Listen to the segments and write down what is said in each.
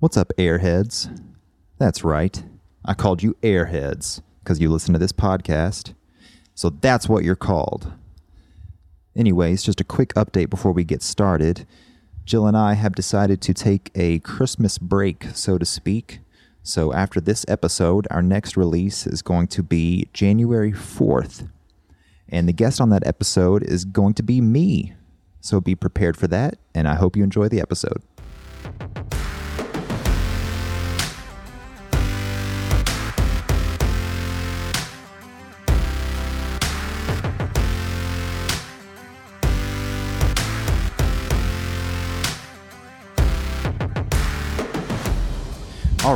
What's up, airheads? That's right. I called you airheads because you listen to this podcast. So that's what you're called. Anyways, just a quick update before we get started. Jill and I have decided to take a Christmas break, so to speak. So after this episode, our next release is going to be January 4th. And the guest on that episode is going to be me. So be prepared for that, and I hope you enjoy the episode.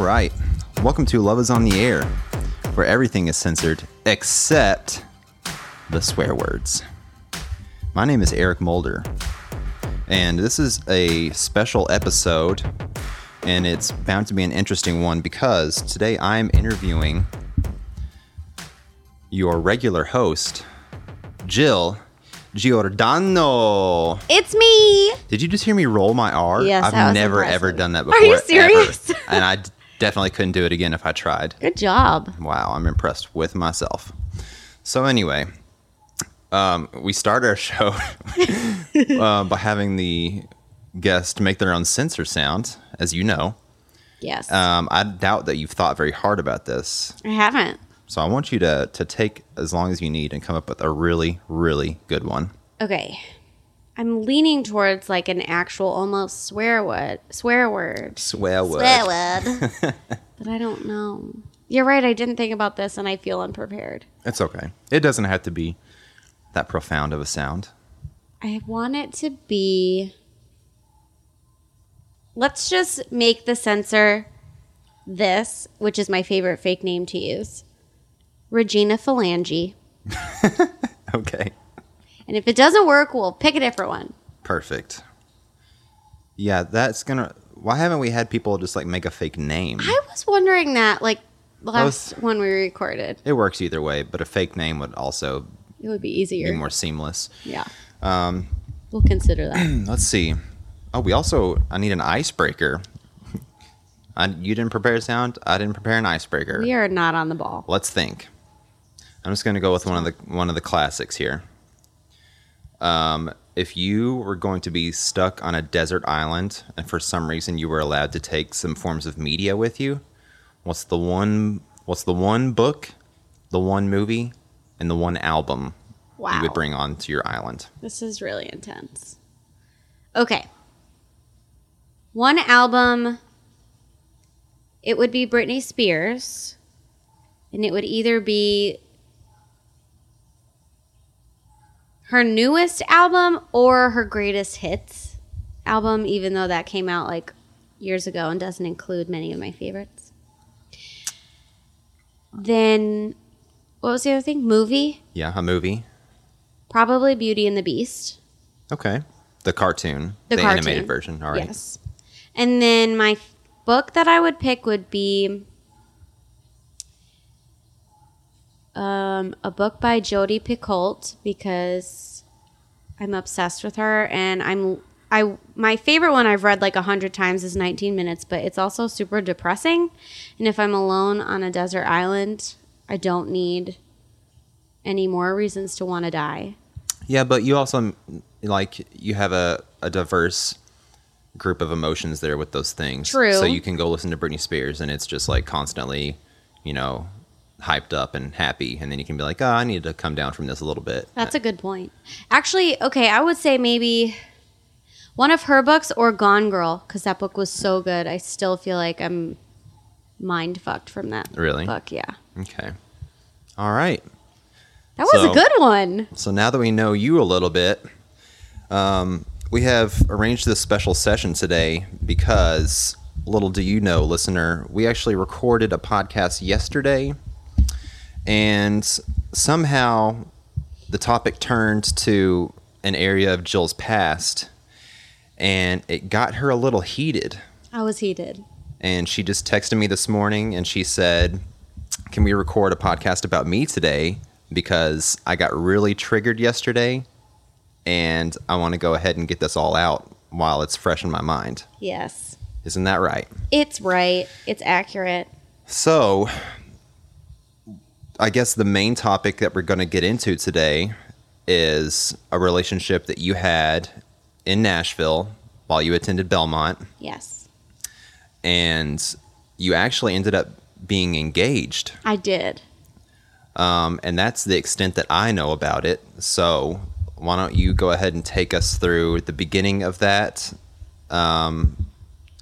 Right. Welcome to Love is on the Air, where everything is censored except the swear words. My name is Eric Mulder, and this is a special episode, and it's bound to be an interesting one because today I'm interviewing your regular host, Jill Giordano. It's me. Did you just hear me roll my R? Yes, I've never ever done that before. Are you serious? and I definitely couldn't do it again if I tried. Good job. Wow, I'm impressed with myself. So anyway, um, we start our show uh, by having the guest make their own censor sound, as you know. Yes. Um, I doubt that you've thought very hard about this, I haven't. so I want you to to take as long as you need and come up with a really, really good one. Okay. I'm leaning towards like an actual almost swear word. Swear word. Swear word. Swear word. but I don't know. You're right. I didn't think about this and I feel unprepared. It's okay. It doesn't have to be that profound of a sound. I want it to be. Let's just make the censor this, which is my favorite fake name to use Regina Phalange. Okay. And if it doesn't work, we'll pick a different one. Perfect. Yeah, that's gonna. Why haven't we had people just like make a fake name? I was wondering that, like last was- one we recorded, It works either way, but a fake name would also it would be easier. be more seamless. yeah, Um, we'll consider that. let's see. Oh, we also. I need an icebreaker. I, you didn't prepare a sound. I didn't prepare an icebreaker. we are not on the ball. Let's think. I'm just gonna go with one of the one of the classics here. Um, if you were going to be stuck on a desert island and for some reason you were allowed to take some forms of media with you, what's the one what's the one book, the one movie, and the one album you would bring onto your island? this is really intense. Okay, one album. It would be Britney Spears, and it would either be her newest album or her greatest hits album, even though that came out like years ago and doesn't include many of my favorites. Then, what was the other thing? Movie? Yeah, a movie. Probably Beauty and the Beast. Okay. The cartoon, The the, cartoon. animated version. All right. Yes. And then my book that I would pick would be um, a book by Jodi Picoult because I'm obsessed with her, and I'm I my favorite one I've read like a hundred times is 19 Minutes, but it's also super depressing. And if I'm alone on a desert island, I don't need any more reasons to want to die. Yeah, but you also like you have a, a diverse group of emotions there with those things. True. So you can go listen to Britney Spears and it's just like constantly, you know, hyped up and happy, and then you can be like, oh, I need to come down from this a little bit. That's a good point. Actually, okay, I would say maybe one of her books or Gone Girl because that book was so good. I still feel like I'm mind fucked from that Really? book. Yeah, Okay. All right. that was So- a good one. So now that we know you a little bit, um, we have arranged this special session today because, little do you know, listener, we actually recorded a podcast yesterday, and somehow the topic turned to an area of Jill's past, and it got her a little heated. I was heated. And she just texted me this morning and she said, Can we record a podcast about me today? Because I got really triggered yesterday and I want to go ahead and get this all out while it's fresh in my mind. Yes. Isn't that right? It's right. It's accurate. So, I guess the main topic that we're going to get into today is a relationship that you had in Nashville while you attended Belmont, Yes, and you actually ended up being engaged. I did. Um, and that's the extent that I know about it. So, why don't you go ahead and take us through the beginning of that um,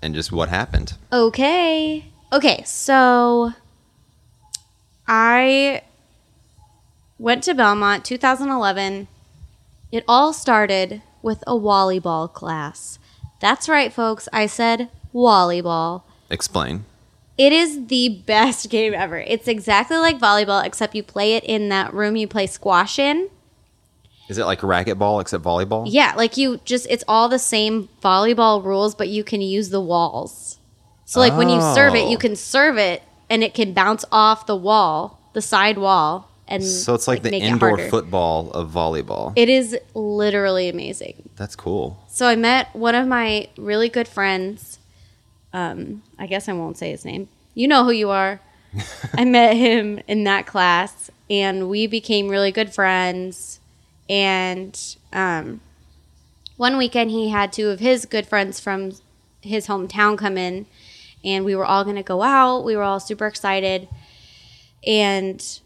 and just what happened? Okay. Okay, so I went to Belmont 2011. It all started with a volleyball class. That's right, folks. I said volleyball. Explain. It is the best game ever. It's exactly like volleyball, except you play it in that room you play squash in. Is it like racquetball except volleyball? Yeah, like you just, it's all the same volleyball rules, but you can use the walls. So, like when you serve it, Oh. you can serve it and it can bounce off the wall, the side wall, and So it's like, the indoor football of volleyball. It is literally amazing. That's cool. So I met one of my really good friends. Um, I guess I won't say his name. You know who you are. I met him in that class, and we became really good friends. And um, one weekend, he had two of his good friends from his hometown come in, and we were all going to go out. We were all super excited. And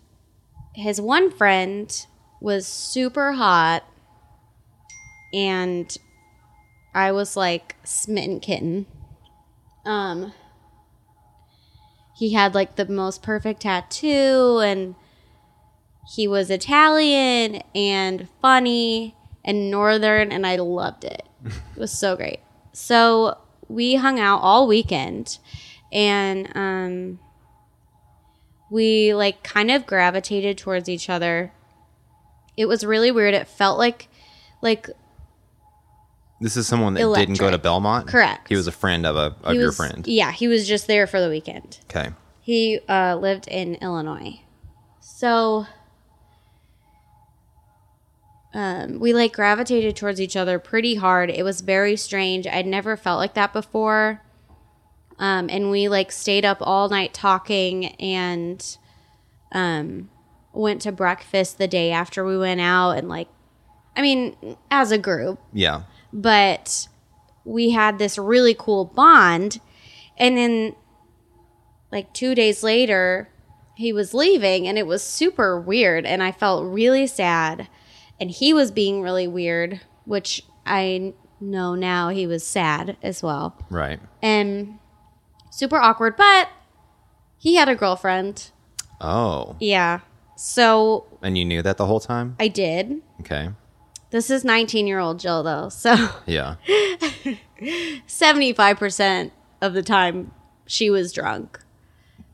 his one friend was super hot and I was like smitten kitten. Um he had like the most perfect tattoo and he was Italian and funny and northern and I loved it. It was so great. So we hung out all weekend and um we like kind of gravitated towards each other. It was really weird. It felt like like This is someone that didn't go to Belmont? Correct. He was a friend of, a, of he your was- friend. Yeah, he was just there for the weekend. Okay. He uh, lived in Illinois. So um, we like gravitated towards each other pretty hard. It was very strange. I'd never felt like that before. Um, and we like stayed up all night talking and um, went to breakfast the day after we went out. And like, I mean, as a group, Yeah. but we had this really cool bond and then like 2 days later he was leaving and it was super weird and I felt really sad and he was being really weird which I know now he was sad as well Right. and super awkward but he had a girlfriend Oh. yeah so And you knew that the whole time? I did Okay. this is 19 year old Jill though so Yeah. 75% of the time she was drunk.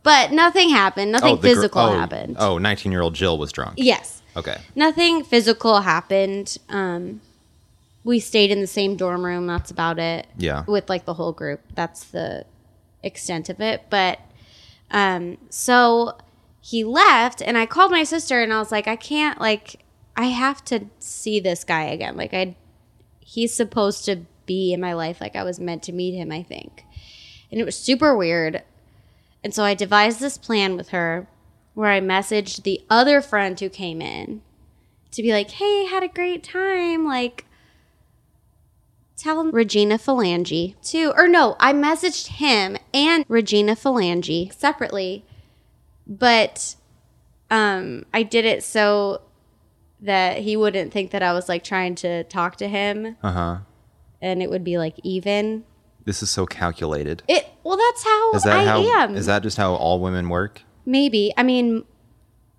But nothing happened. Nothing oh, gr- physical oh, happened. Oh, 19 year old Jill was drunk. Yes. Okay. Nothing physical happened. Um, we stayed in the same dorm room. That's about it. Yeah. With like the whole group. That's the extent of it. But um, so he left, and I called my sister, and I was like, I can't, like, I have to see this guy again. Like, I, he's supposed to be in my life. Like, I was meant to meet him, I think. And it was super weird. And so I devised this plan with her where I messaged the other friend who came in to be like, hey, had a great time. Like, tell him Regina Phalange too. Or no, I messaged him and Regina Phalange separately, but um, I did it so that he wouldn't think that I was like trying to talk to him Uh huh. and it would be like even. This is so calculated. It well, that's how Is that I how? am. Is that just how all women work? Maybe. I mean,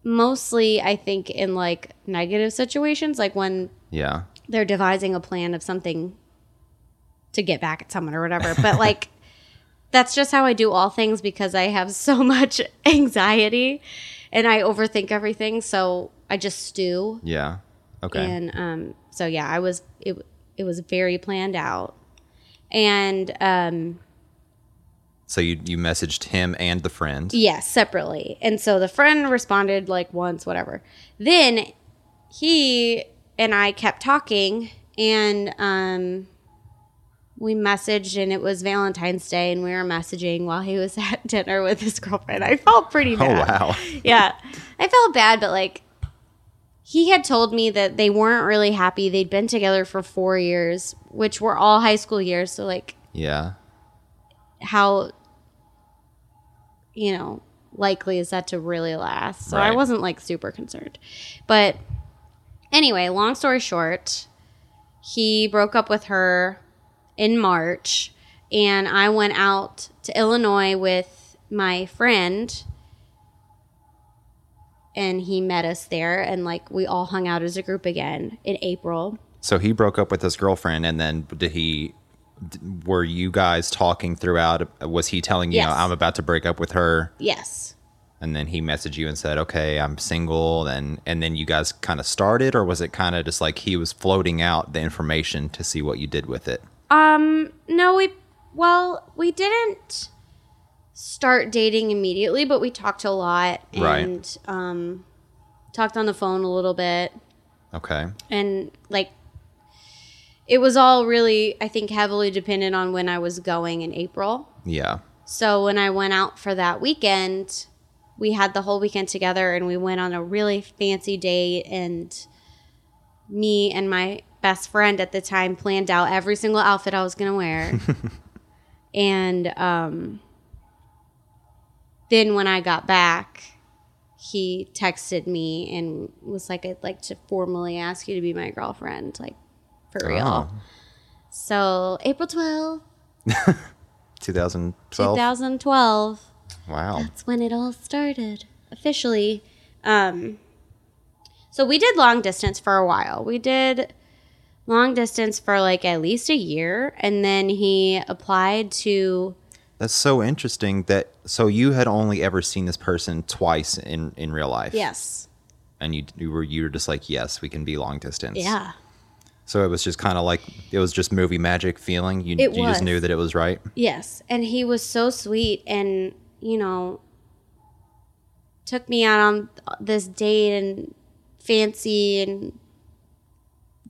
mostly I think in like negative situations, like when Yeah. they're devising a plan of something to get back at someone or whatever. But like, that's just how I do all things because I have so much anxiety and I overthink everything. So I just stew. Yeah. Okay. And um, so yeah, I was it. It was very planned out, and um, so you you messaged him and the friend. Yes, separately. And so the friend responded like once, whatever. Then he and I kept talking, and um, we messaged and it was Valentine's Day and we were messaging while he was at dinner with his girlfriend. I felt pretty Oh wow. Yeah. I felt bad, but like he had told me that they weren't really happy. They'd been together for four years, which were all high school years. So like Yeah. How you know likely is that to really last? So i wasn't like super concerned. But anyway long story short he broke up with her in march and i went out to illinois with my friend and he met us there and like we all hung out as a group again in april. So he broke up with his girlfriend, and then did he? Were you guys talking throughout? Was he telling you, Yes. I'm about to break up with her, yes and then he messaged you and said, "Okay, I'm single," and and then you guys kind of started, or was it kind of just like he was floating out the information to see what you did with it? Um, no, we well, we didn't start dating immediately, but we talked a lot Right. and um talked on the phone a little bit Okay. and like it was all really I think heavily dependent on when I was going in April. Yeah. So when I went out for that weekend, we had the whole weekend together and we went on a really fancy date and me and my best friend at the time planned out every single outfit I was going to wear. and um then when I got back, he texted me and was like I'd like to formally ask you to be my girlfriend like for real. Oh. So, April 12th, 2012. 2012. Wow. That's when it all started officially. Um, so we did long distance for a while. We did long distance for like at least a year, and then he applied to. That's so interesting. That so you had only ever seen this person twice in in real life. Yes. And you you were you were just like, yes, we can be long distance. Yeah. So it was just kind of like it was just movie magic feeling. You you just knew that it was right. Yes, and he was so sweet, and you know, took me out on this date and fancy and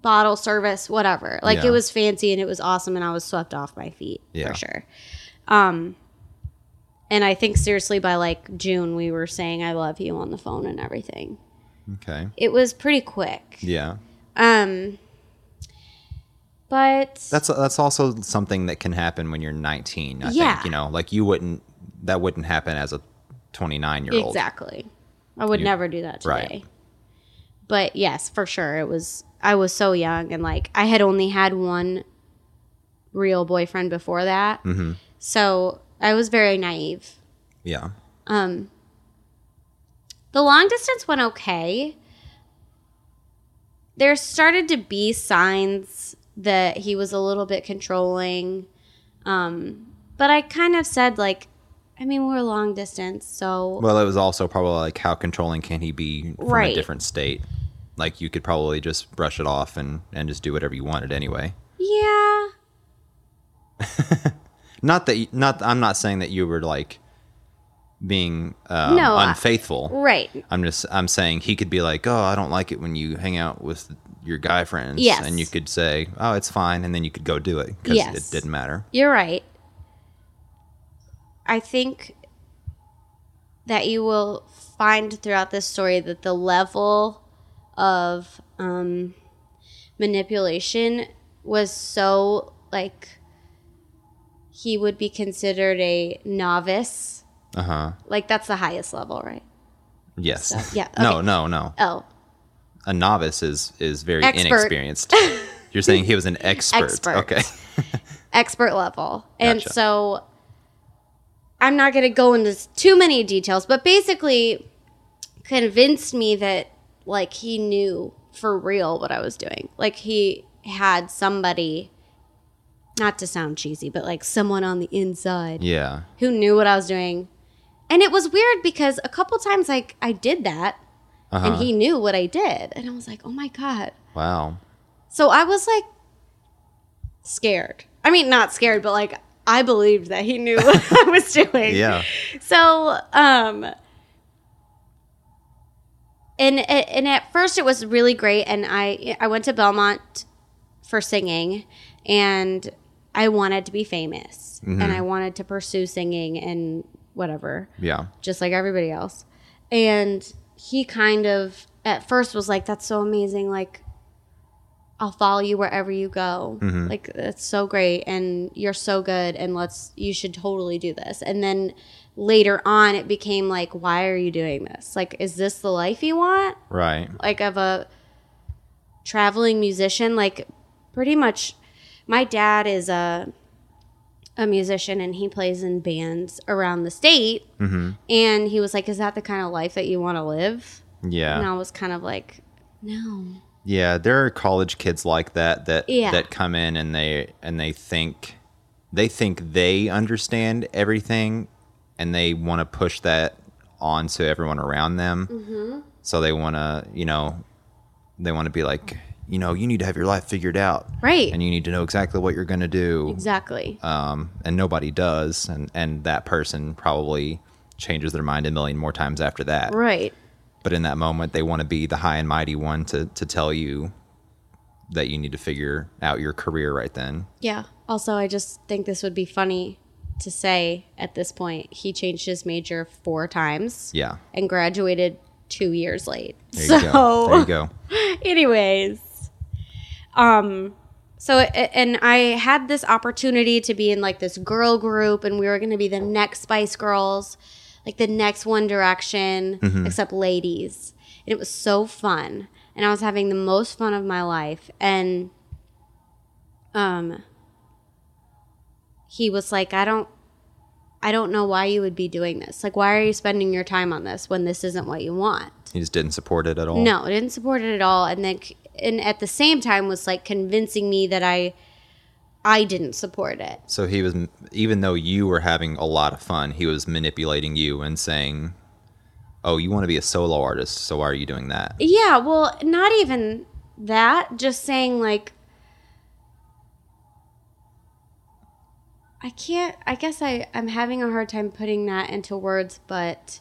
bottle service, whatever. Like Yeah. it was fancy and it was awesome, and I was swept off my feet Yeah. for sure. Um, and I think seriously by like June we were saying "I love you" on the phone and everything. Okay. It was pretty quick. Yeah. Um, but That's that's also something that can happen when you're 19. I Yeah. think you know, like you wouldn't that wouldn't happen as a 29 year old. Exactly. I would You- never do that today. right. But yes, for sure. It was, I was so young and like I had only had one real boyfriend before that. Mm-hmm. So I was very naive. Yeah. Um, the long distance went okay. There started to be signs that he was a little bit controlling. Um, but I kind of said, like, I mean, we're long distance, so Well, it was also probably like how controlling can he be from Right. a different state? Like you could probably just brush it off and and just do whatever you wanted anyway. yeah. Not that you- not I'm not saying that you were like being um, No, I- unfaithful. Right. I'm just I'm saying he could be like, "Oh, I don't like it when you hang out with your guy friends." Yes. And you could say, "Oh, it's fine." And then you could go do it cuz Yes. it didn't matter. You're right. I think that you will find throughout this story that the level of um, manipulation was so like he would be considered a novice. Uh-huh. Like that's the highest level, right? Yes. So, yeah, No, no, no. Oh, A novice is is very Expert. inexperienced. You're saying he was an expert. Expert. Okay. expert level. And Gotcha. so I'm not going to go into too many details, but basically convinced me that like he knew for real what I was doing. Like he had somebody not to sound cheesy, but like someone on the inside Yeah. who knew what I was doing. And it was weird because a couple times like I did that Uh-huh. and he knew what I did. And I was like, "Oh my god." Wow. So I was like scared. I mean, not scared, but like I believed that he knew what I was doing. Yeah. So, um, and and at first it was really great, and I I went to Belmont for singing, and I wanted to be famous and I wanted to pursue singing and whatever Yeah. just like everybody else. And he kind of at first was like, That's so amazing. Like, I'll follow you wherever you go. Mm-hmm. Like, that's so great. And you're so good. And let's, you should totally do this. And then later on, it became like, Why are you doing this? Like, is this the life you want? Right. Like, of a traveling musician? Like, pretty much, my dad is a, a musician and he plays in bands around the state. And he was like, Is that the kind of life that you want to live? Yeah. And I was kind of like, No. Yeah, there are college kids like that that Yeah. that come in and they and they think they think they understand everything and they want to push that on to everyone around them. Mm-hmm. So they want to, you know, they want to be like, you know, you need to have your life figured out. Right. And you need to know exactly what you're going to do. Exactly. Um, and nobody does and and that person probably changes their mind a million more times after that. right. But in that moment, they want to be the high and mighty one to, to tell you that you need to figure out your career right then. Yeah. Also, I just think this would be funny to say at this point. He changed his major four times Yeah. and graduated two years late. There so, you go. There you go. anyways um so and i had this opportunity to be in like this girl group and we were going to be the next spice girls like the next one direction except ladies. And it was so fun and i was having the most fun of my life and um he was like i don't i don't know why you would be doing this. Like why are you spending your time on this when this isn't what you want? He just didn't support it at all. no, didn't support it at all, and then and at the same time was like convincing me that I I didn't support it. So he was, even though you were having a lot of fun, he was manipulating you and saying, "Oh, you want to be a solo artist, so why are you doing that?" Yeah, well, not even that. Just saying like I can't. I guess I I'm having a hard time putting that into words, but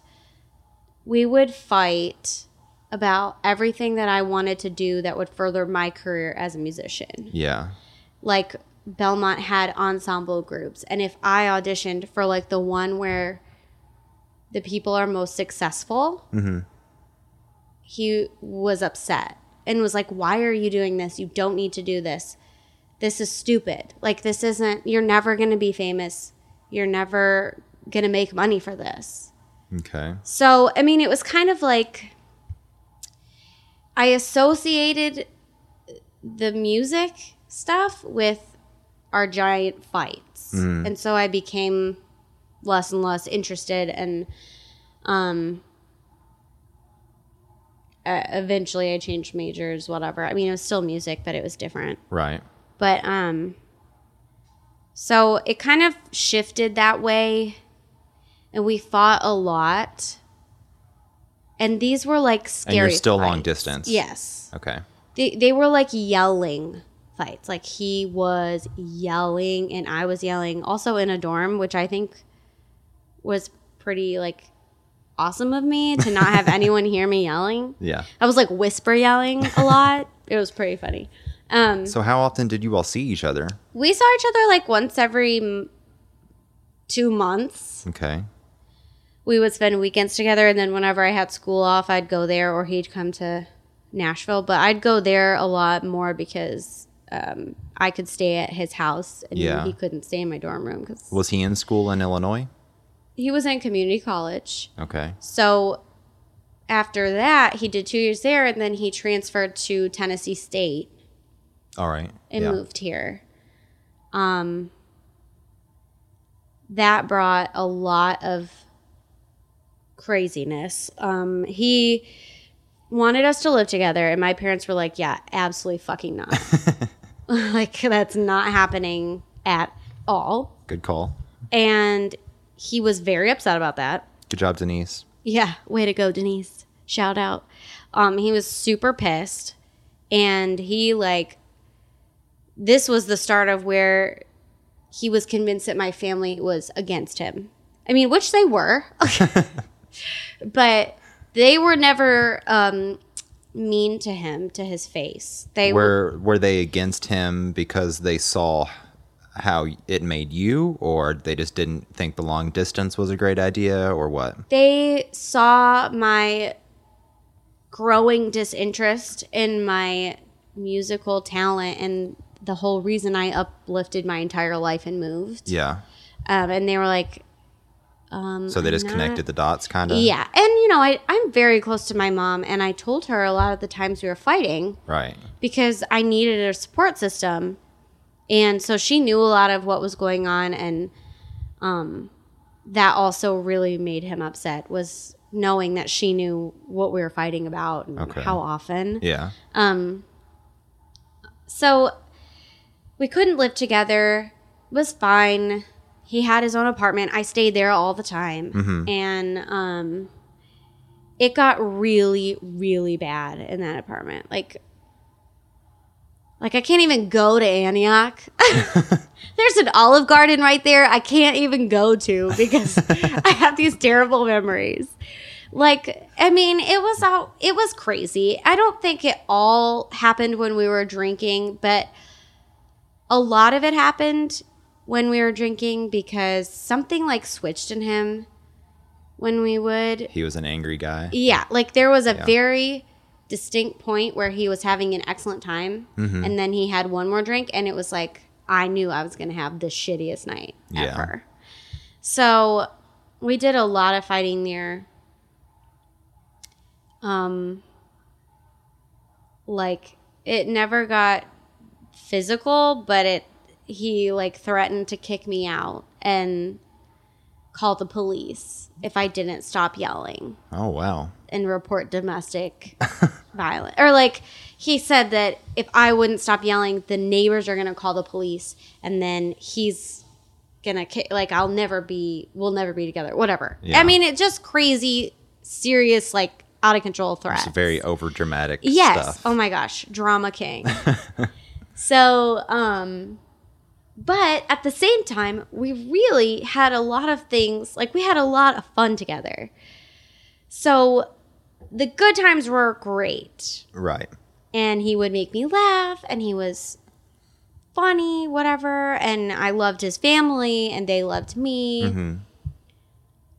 we would fight about everything that I wanted to do that would further my career as a musician. Yeah. like Belmont had ensemble groups and if I auditioned for like the one where the people are most successful mm-hmm. he was upset and was like why are you doing this you don't need to do this this is stupid like this isn't you're never going to be famous you're never going to make money for this Okay. so, I mean, it was kind of like I associated the music stuff with our giant fights. And so I became less and less interested and um uh, eventually I changed majors whatever. I mean, it was still music, but it was different. Right. But um so it kind of shifted that way and we fought a lot. And these were like scary. And you're still long distance. Yes. Okay. They they were like yelling fights. Like he was yelling and I was yelling also in a dorm, which I think was pretty like awesome of me to not have anyone hear me yelling. Yeah. I was like whisper yelling a lot. it was pretty funny. Um So how often did you all see each other? we saw each other like once every m- two months. Okay. We would spend weekends together, and then whenever I had school off, I'd go there, or he'd come to Nashville. But I'd go there a lot more because um, I could stay at his house, and Yeah. he couldn't stay in my dorm room because Was he in school in Illinois? he was in community college. Okay. So after that, he did two years there, and then he transferred to Tennessee State. All right. and yeah. moved here. Um, that brought a lot of craziness. Um, he wanted us to live together, and my parents were like, "Yeah, absolutely fucking not. like that's not happening at all." Good call. And he was very upset about that. Good job, Denise. Yeah, way to go, Denise. Shout out. Um, he was super pissed, and he like this was the start of where he was convinced that my family was against him. I mean, which they were, but they were never um, mean to him to his face. They were Were were they against him because they saw how it made you, or they just didn't think the long distance was a great idea, or what? They saw my growing disinterest in my musical talent and the whole reason I uplifted my entire life and moved. Yeah. Um, and they were like, So they just not- connected the dots, kind of. yeah. And, you know, I, I'm very close to my mom, and I told her a lot of the times we were fighting Right. because I needed a support system. And so she knew a lot of what was going on and um that also really made him upset was knowing that she knew what we were fighting about and Okay. how often. Yeah. Um. So we couldn't live together. It was fine. He had his own apartment. I stayed there all the time. And um it got really really bad in that apartment. Like like I can't even go to Antioch. There's an Olive Garden right there. I can't even go to because I have these terrible memories. Like I mean, it was all it was crazy. I don't think it all happened when we were drinking, but a lot of it happened when we were drinking because something like switched in him when we would He was an angry guy. yeah, like there was a Yeah. very distinct point where he was having an excellent time Mm-hmm. and then he had one more drink and it was like I knew I was going to have the shittiest night Yeah. ever. So we did a lot of fighting there. Um like it never got physical, but it he like threatened to kick me out and call the police if I didn't stop yelling Oh wow. and report domestic violence. Or like he said that if I wouldn't stop yelling, the neighbors are gonna call the police, and then he's gonna ki- like I'll never be, we'll never be together. Whatever. Yeah. I mean, it just crazy, serious, like out of control threats. It's very over dramatic Yes. stuff. Oh my gosh, drama king. so, um but at the same time, we really had a lot of things, like we had a lot of fun together. So, the good times were great. Right. And he would make me laugh and he was funny, whatever, and I loved his family and they loved me. Mm-hmm.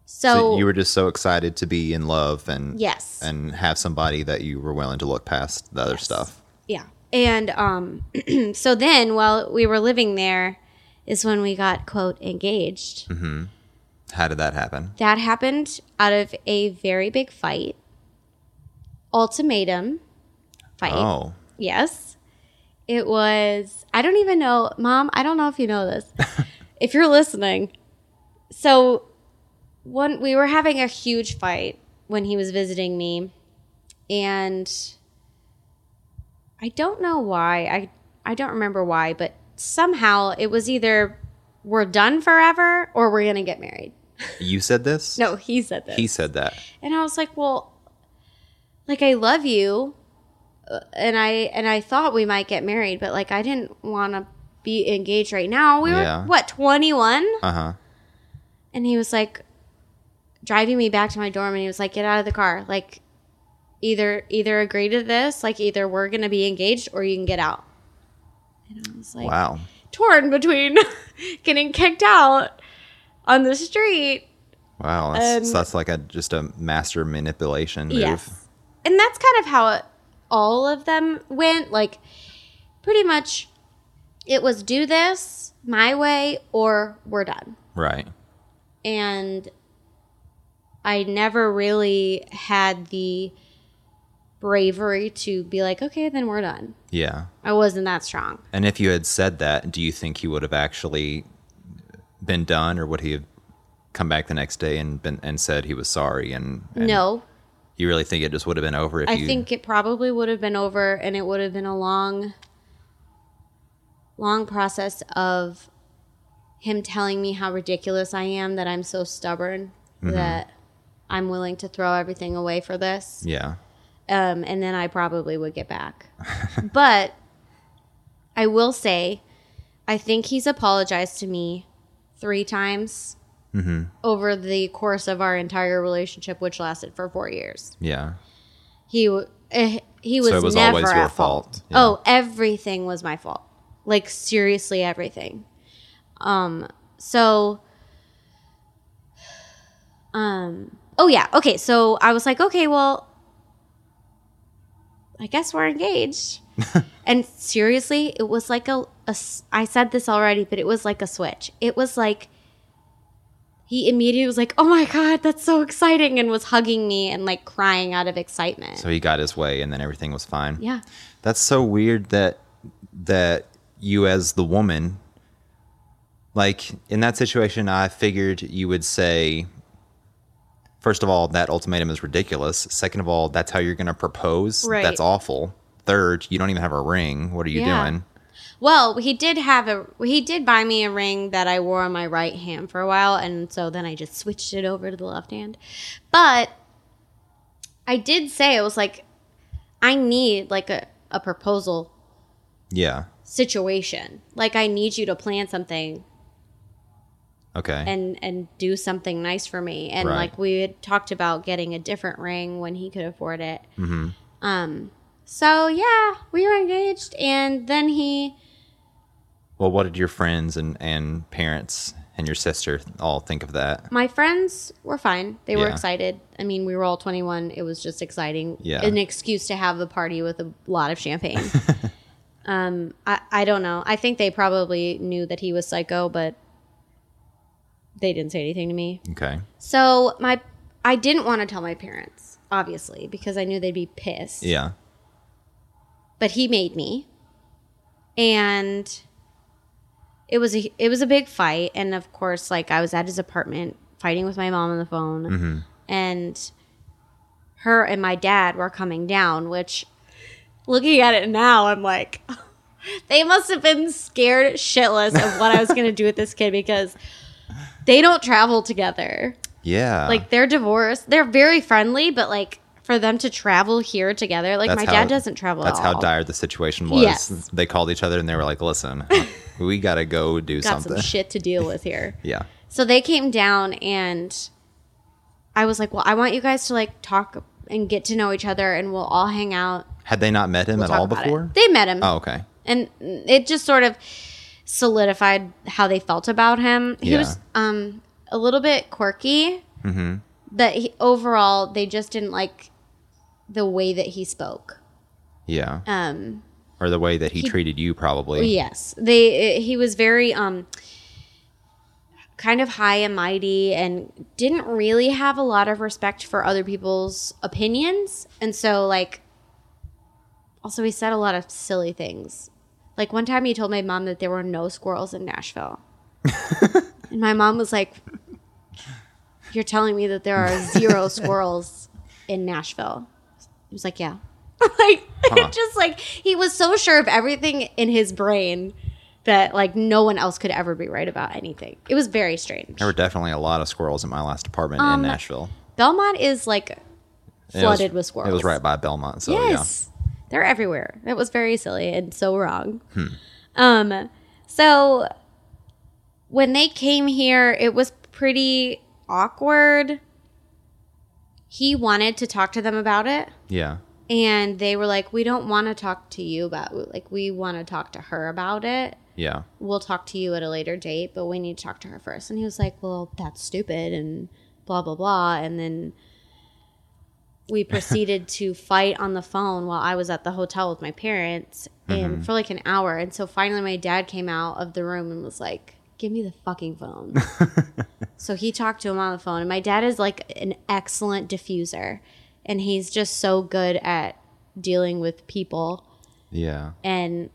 So, So you were just so excited to be in love and yes. and have somebody that you were willing to look past the other stuff. Yeah. And um so then while we were living there is when we got quote engaged. How did that happen? That happened out of a very big fight. Ultimatum fight. Oh. Yes. It was I don't even know, mom, I don't know if you know this. if you're listening. So one we were having a huge fight when he was visiting me and I don't know why. I I don't remember why, but somehow it was either we're done forever or we're going to get married. You said this? No, he said this. He said that. And I was like, "Well, like I love you." Uh, And I and I thought we might get married, but like I didn't want to be engaged right now. We Yeah. were what, 21? Uh-huh. And he was like driving me back to my dorm and he was like, "Get out of the car. Like either either agree to this, like either we're going to be engaged or you can get out." And I was like, Wow. torn between getting kicked out on the street Wow. That's, And- so that's like a just a master manipulation move. Yes. And that's kind of how it, all of them went. Like, pretty much, it was do this my way or we're done. Right. And I never really had the bravery to be like, okay, then we're done. Yeah. I wasn't that strong. And if you had said that, do you think he would have actually been done or would he have come back the next day and been and said he was sorry and, and no, you really think it just would have been over if I you think it probably would have been over and it would have been a long long process of him telling me how ridiculous I am that I'm so stubborn mm-hmm. that I'm willing to throw everything away for this. Yeah. Um, and then I probably would get back. but I will say, I think he's apologized to me three times over the course of our entire relationship, which lasted for four years. Yeah. He eh, he was, So it was never always at your fault. fault. Yeah. Oh, everything was my fault. Like seriously, everything. Um, so, um, oh yeah, okay. So I was like, okay, well, I guess we're engaged. and seriously, it was like a, a I said this already, but it was like a switch. It was like he immediately was like, "Oh my god, that's so exciting!" and was hugging me and like crying out of excitement. So he got his way, and then everything was fine. yeah, That's so weird that that you as the woman like in that situation I figured you would say first of all that ultimatum is ridiculous. Second of all, that's how you're going to propose. Right. That's awful. Third, you don't even have a ring. What are you Yeah. doing? Well, he did have a he did buy me a ring that I wore on my right hand for a while and so then I just switched it over to the left hand. But I did say it was like I need like a, a proposal Yeah. situation. Like I need you to plan something Okay. and and do something nice for me. And Right. like we had talked about getting a different ring when he could afford it. Mm-hmm. Um. So yeah, we were engaged, and then he well, what did your friends and and parents and your sister all think of that? My friends were fine. They were excited. I mean, we were all 21. It was just exciting. Yeah. An excuse to have the party with a lot of champagne. um, I, I don't know. I think they probably knew that he was psycho, but they didn't say anything to me. Okay. So my I didn't want to tell my parents, obviously, because I knew they'd be pissed. Yeah. But he made me. And it was a it was a big fight and of course like I was at his apartment fighting with my mom on the phone mm-hmm. and her and my dad were coming down which looking at it now I'm like they must have been scared shitless of what I was going to do with this kid because they don't travel together. Yeah. Like they're divorced. They're very friendly, but like for them to travel here together, like That's my how- dad doesn't travel. That's at how dire the situation was. Yes. They called each other and they were like, "Listen, we got to go do Got something." some shit to deal with here. Yeah. So they came down and I was like, "Well, I want you guys to like talk and get to know each other and we'll all hang out Had they not met him we'll at all about it." before? They met him. Oh, okay. And it just sort of solidified how they felt about him. He Yeah. was um a little bit quirky. Mm-hmm. But he, overall, they just didn't like the way that he spoke. Yeah. Um or the way that he, treated you, probably. Yes, they. He was very um, kind of high and mighty, and didn't really have a lot of respect for other people's opinions, and so like. Also, he said a lot of silly things. Like one time, he told my mom that there were no squirrels in Nashville, and my mom was like, "You're telling me that there are zero squirrels in Nashville?" He was like, "Yeah." like Huh. just like he was so sure of everything in his brain that like no one else could ever be right about anything. It was very strange. There were definitely a lot of squirrels in my last apartment in Um, Nashville. Belmont is like flooded was- with squirrels. It was right by Belmont, so yes, they're everywhere. It was very silly and so wrong. Hmm. Um, so when they came here, it was pretty awkward. He wanted to talk to them about it. yeah. and they were like we don't want to talk to you about like we want to talk to her about it Yeah. Yeah. we'll talk to you at a later date but we need to talk to her first and he was like well that's stupid and blah blah blah and then we proceeded to fight on the phone while i was at the hotel with my parents and mm-hmm. for like an hour. And so finally my dad came out of the room and was like give me the fucking phone. So he talked to him on the phone. And my dad is like an excellent diffuser. And he's just so good at dealing with people. Yeah. and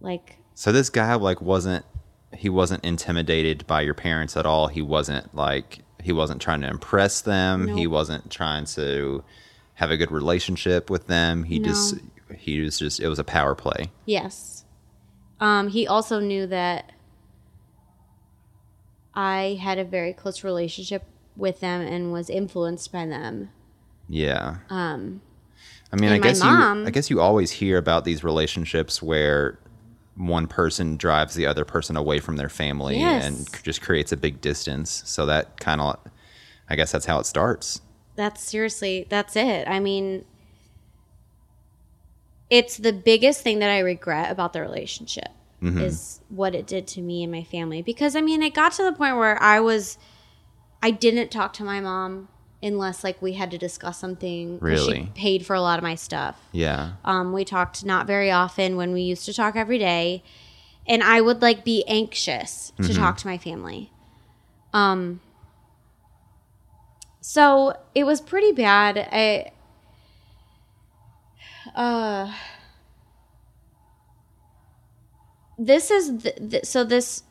like So this guy like wasn't he wasn't intimidated by your parents at all. He wasn't like he wasn't trying to impress them. He wasn't trying to have a good relationship with them. He No. just he was just it was a power play. Yes. Um, he also knew that I had a very close relationship with them and was influenced by them. Yeah. Um, I mean, I guess mom- you I guess you always hear about these relationships where one person drives the other person away from their family Yes. and just creates a big distance. So that kind of I guess that's how it starts. that's seriously, that's it. I mean, it's the biggest thing that I regret about the relationship. Mm-hmm. is what it did to me and my family. Because I mean, it got to the point where I was, I didn't talk to my mom unless like we had to discuss something. Really? She paid for a lot of my stuff. Yeah. Um, we talked not very often when we used to talk every day, and I would like be anxious to talk to my family. Um, so it was pretty bad. I, uh, this is th- th- so this.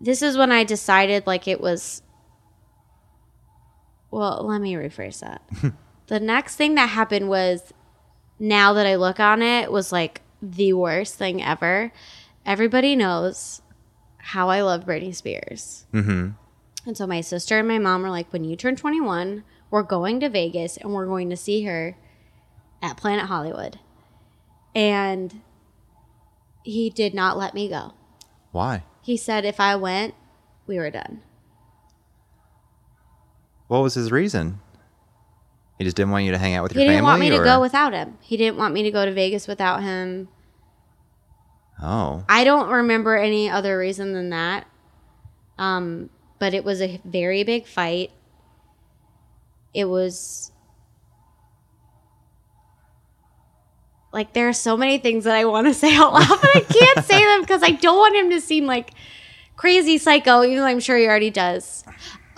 This is when I decided like it was. Well, let me rephrase that. the next thing that happened was now that I look on it was like the worst thing ever. Everybody knows how I love Britney Spears. Mm-hmm. And so my sister and my mom were like, when you turn 21, we're going to Vegas and we're going to see her at Planet Hollywood. And he did not let me go. Why? He said if I went, we were done. What was his reason? He just didn't want you to hang out with He your family. He didn't want me to go without him. He didn't want me to go to Vegas without him. Oh. I don't remember any other reason than that. Um, but it was a very big fight. It was like there are so many things that I want to say out loud, but I can't say them because I don't want him to seem like crazy psycho, even though I'm sure he already does.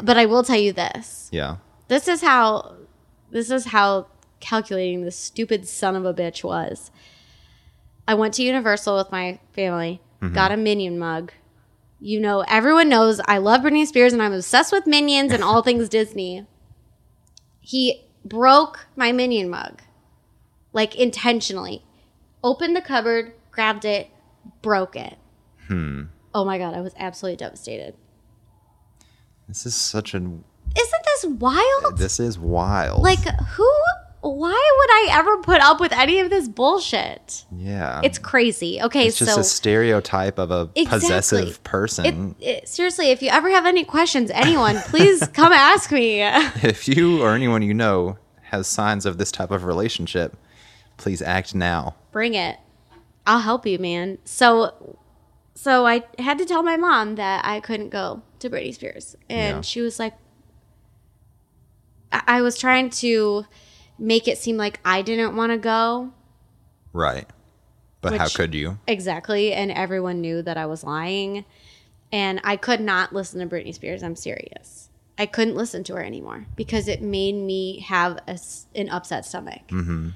But I will tell you this Yeah. this is how this is how calculating this stupid son of a bitch was. I went to Universal with my family, got a Minion mug. You know, everyone knows I love Britney Spears and I'm obsessed with Minions and all things Disney. He broke my Minion mug, like intentionally. Opened the cupboard, grabbed it, broke it. Hmm. Oh my god, I was absolutely devastated. This is such an. Isn't this wild? This is wild. Like who? Why would I ever put up with any of this bullshit? Yeah. It's crazy. Okay, so It's just so a stereotype of a Exactly. possessive person. it, it, seriously, if you ever have any questions, anyone, please come ask me. if you or anyone you know has signs of this type of relationship, please act now. Bring it. I'll help you, man. So, so I had to tell my mom that I couldn't go to Britney Spears, and Yeah. she was like, I, I was trying to make it seem like I didn't want to go, Right. But how could you? Exactly. And everyone knew that I was lying. And I could not listen to Britney Spears. I'm serious. I couldn't listen to her anymore because it made me have a an upset stomach. Mm-hmm.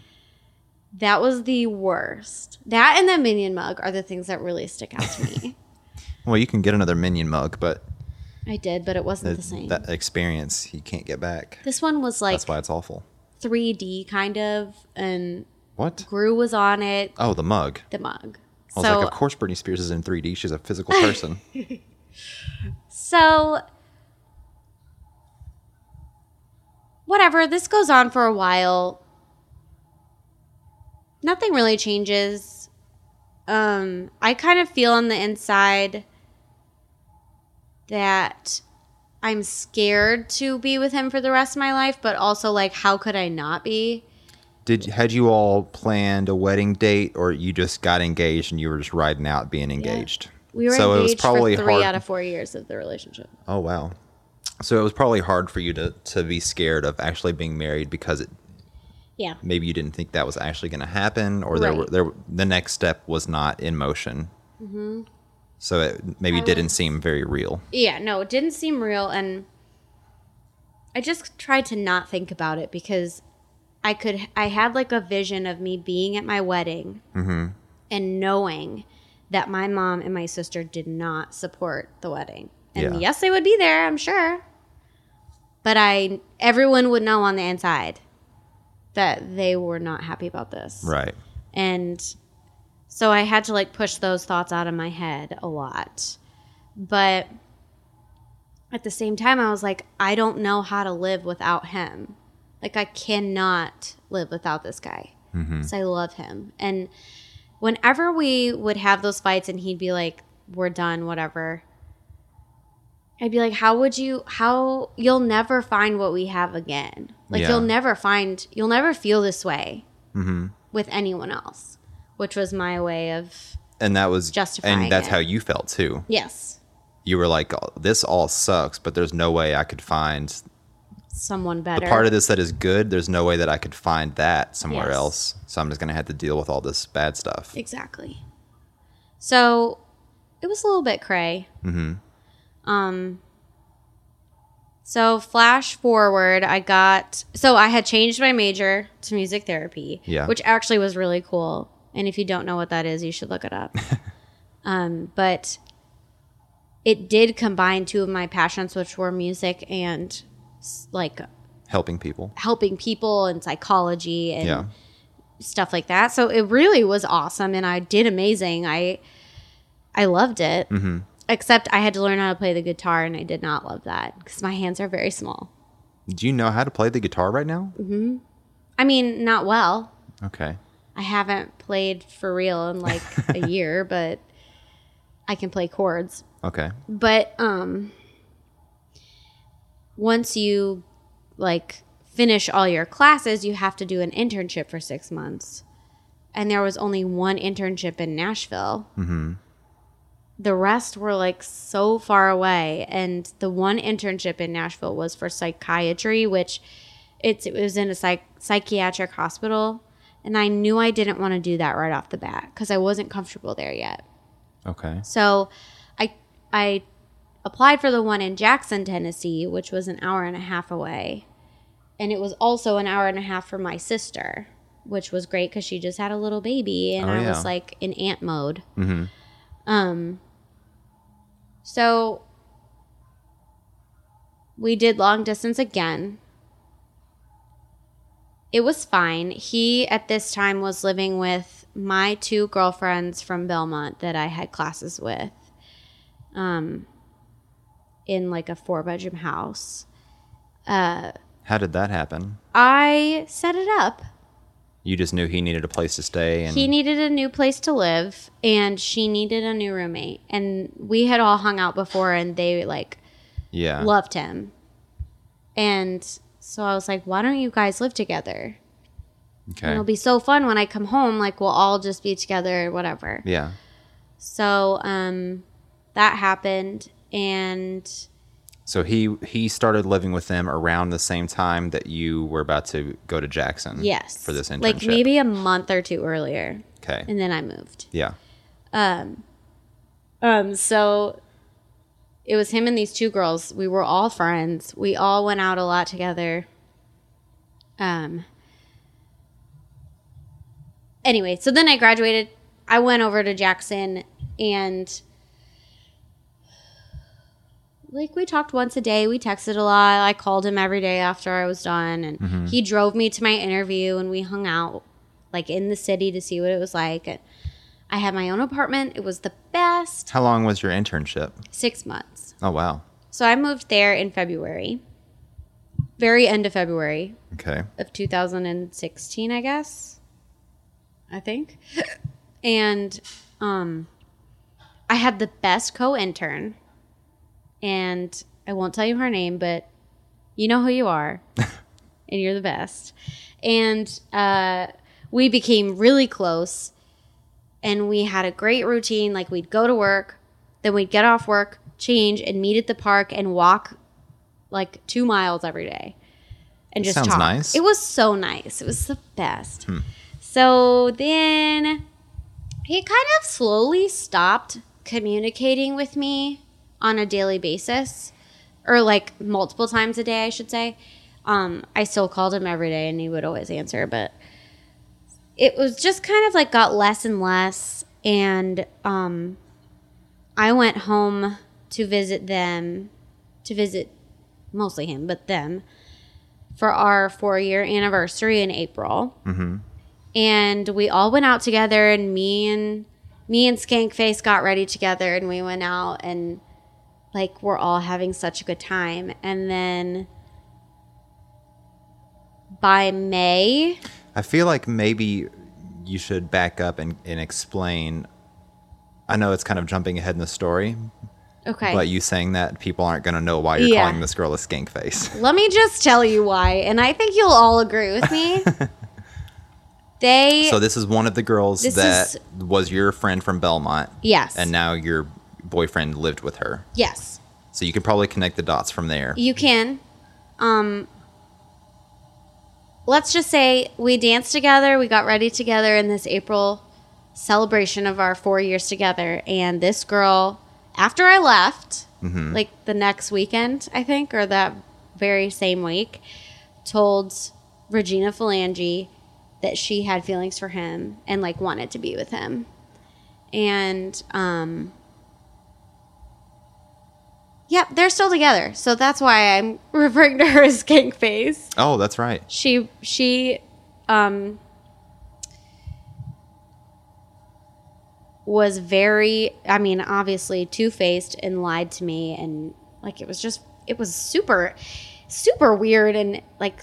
That was the worst. That and the Minion mug are the things that really stick out to me. Well, you can get another minion mug, but I did, but it wasn't th- the same. that experience you can't get back. this one was like That's why it's awful. 3D kind of, and What? Gru was on it, Oh, the mug. the mug. I was so like, of course Britney Spears is in 3D. She's a physical person. So, whatever, this goes on for a while. Nothing really changes. Um, I kind of feel on the inside that I'm scared to be with him for the rest of my life, but also like, how could I not be? Did had you all planned a wedding date, or you just got engaged and you were just riding out being engaged? We were so it was engaged probably for three hard. out of four years of the relationship. oh wow. So it was probably hard for you to to be scared of actually being married because it Yeah. maybe you didn't think that was actually going to happen, or there were, there the next step was not in motion. Mm-hmm. So it maybe didn't seem very real. Yeah, no, it didn't seem real and I just tried to not think about it because I could I had like a vision of me being at my wedding mm-hmm. and knowing that my mom and my sister did not support the wedding. And Yeah. yes, they would be there, I'm sure. But I everyone would know on the inside that they were not happy about this. Right. And so I had to like push those thoughts out of my head a lot. But at the same time, I was like, I don't know how to live without him. Like, I cannot live without this guy. So I love him. And whenever we would have those fights and he'd be like, we're done, whatever. I'd be like, how would you, how, you'll never find what we have again. Like, Yeah. you'll never find, you'll never feel this way Mm-hmm. with anyone else, which was my way of And that was Justifying and that's it. how you felt too. Yes. You were like, "Oh, "This all sucks," but there's no way I could find Someone better the part of this that is good. There's no way that I could find that somewhere Yes. else. So I'm just gonna have to deal with all this bad stuff. Exactly. So it was a little bit cray. Mm-hmm. Um. So flash forward, I got so I had changed my major to music therapy, Yeah. which actually was really cool. And if you don't know what that is, you should look it up. um, but it did combine two of my passions, which were music and like Helping people. helping people and psychology and Yeah. stuff like that. So it really was awesome, and I did amazing. I I loved it. Mm-hmm. Except I had to learn how to play the guitar, and I did not love that because my hands are very small. Do you know how to play the guitar right now? I mean, not well. Okay. I haven't played for real in like a year, but I can play chords. Okay. But um once you like finish all your classes, you have to do an internship for 6 months. And there was only one internship in Nashville. Mm-hmm. The rest were like so far away and the one internship in Nashville was for psychiatry, which it's it was in a psych, psychiatric hospital and I knew I didn't want to do that right off the bat cuz I wasn't comfortable there yet. Okay. So I I applied for the one in Jackson, Tennessee, which was an hour and a half away. And it was also an hour and a half for my sister, which was great because she just had a little baby and Oh, I yeah. was like in aunt mode. Um so we did long distance again. It was fine. He at this time was living with my two girlfriends from Belmont that I had classes with. Um in like a four bedroom house. How did that happen? I set it up. You just knew he needed a place to stay, and He needed a new place to live and she needed a new roommate. And we had all hung out before and they like yeah, loved him. And so I was like, why don't you guys live together? okay, It'll be so fun when I come home. Like, we'll all just be together whatever. yeah, So, um, that happened. And So he he started living with them around the same time that you were about to go to Jackson. yes, for this internship. like maybe a month or two earlier. Okay. And then I moved. yeah. Um um, so it was him and these two girls. We were all friends. We all went out a lot together. Um. Anyway, so then I graduated. I went over to Jackson and like we talked once a day. We texted a lot. I called him every day after I was done and he drove me to my interview and we hung out like in the city to see what it was like. And I had my own apartment. It was the best. How long was your internship? 6 months. Oh wow. So I moved there in February. Very end of February Okay. of 2016, I guess. I think. And um I had the best co-intern. And I won't tell you her name, but you know who you are. and you're the best. And uh we became really close and we had a great routine like we'd go to work, then we'd get off work, change and meet at the park and walk like 2 miles every day. And just Sounds talk. nice. It was so nice. It was the best. So then he kind of slowly stopped communicating with me on a daily basis or like multiple times a day, I should say. Um, I still called him every day and he would always answer, but it was just kind of like got less and less. And um, I went home to visit them, to visit mostly him, but them for our four year anniversary in April mm-hmm. and we all went out together and me and me and Skankface got ready together and we went out and like we're all having such a good time and then by May I feel like maybe you should back up and, and explain. I know it's kind of jumping ahead in the story, okay but you saying that people aren't going to know why you're Yeah. calling this girl a skink face. let me just tell you why and I think you'll all agree with me They So this is one of the girls that is- was your friend from Belmont. Yes. And now your boyfriend lived with her. yes. So you can probably connect the dots from there. You can. Um, let's just say we danced together, we got ready together in this April celebration of our four years together. And this girl, after I left, like the next weekend, I think, or that very same week, told Regina Phalange that she had feelings for him and like wanted to be with him. And um Yep, they're still together. So that's why I'm referring to her as Skank Face. Oh, that's right. She she um was very I mean, obviously two-faced and lied to me and like it was just it was super super weird and like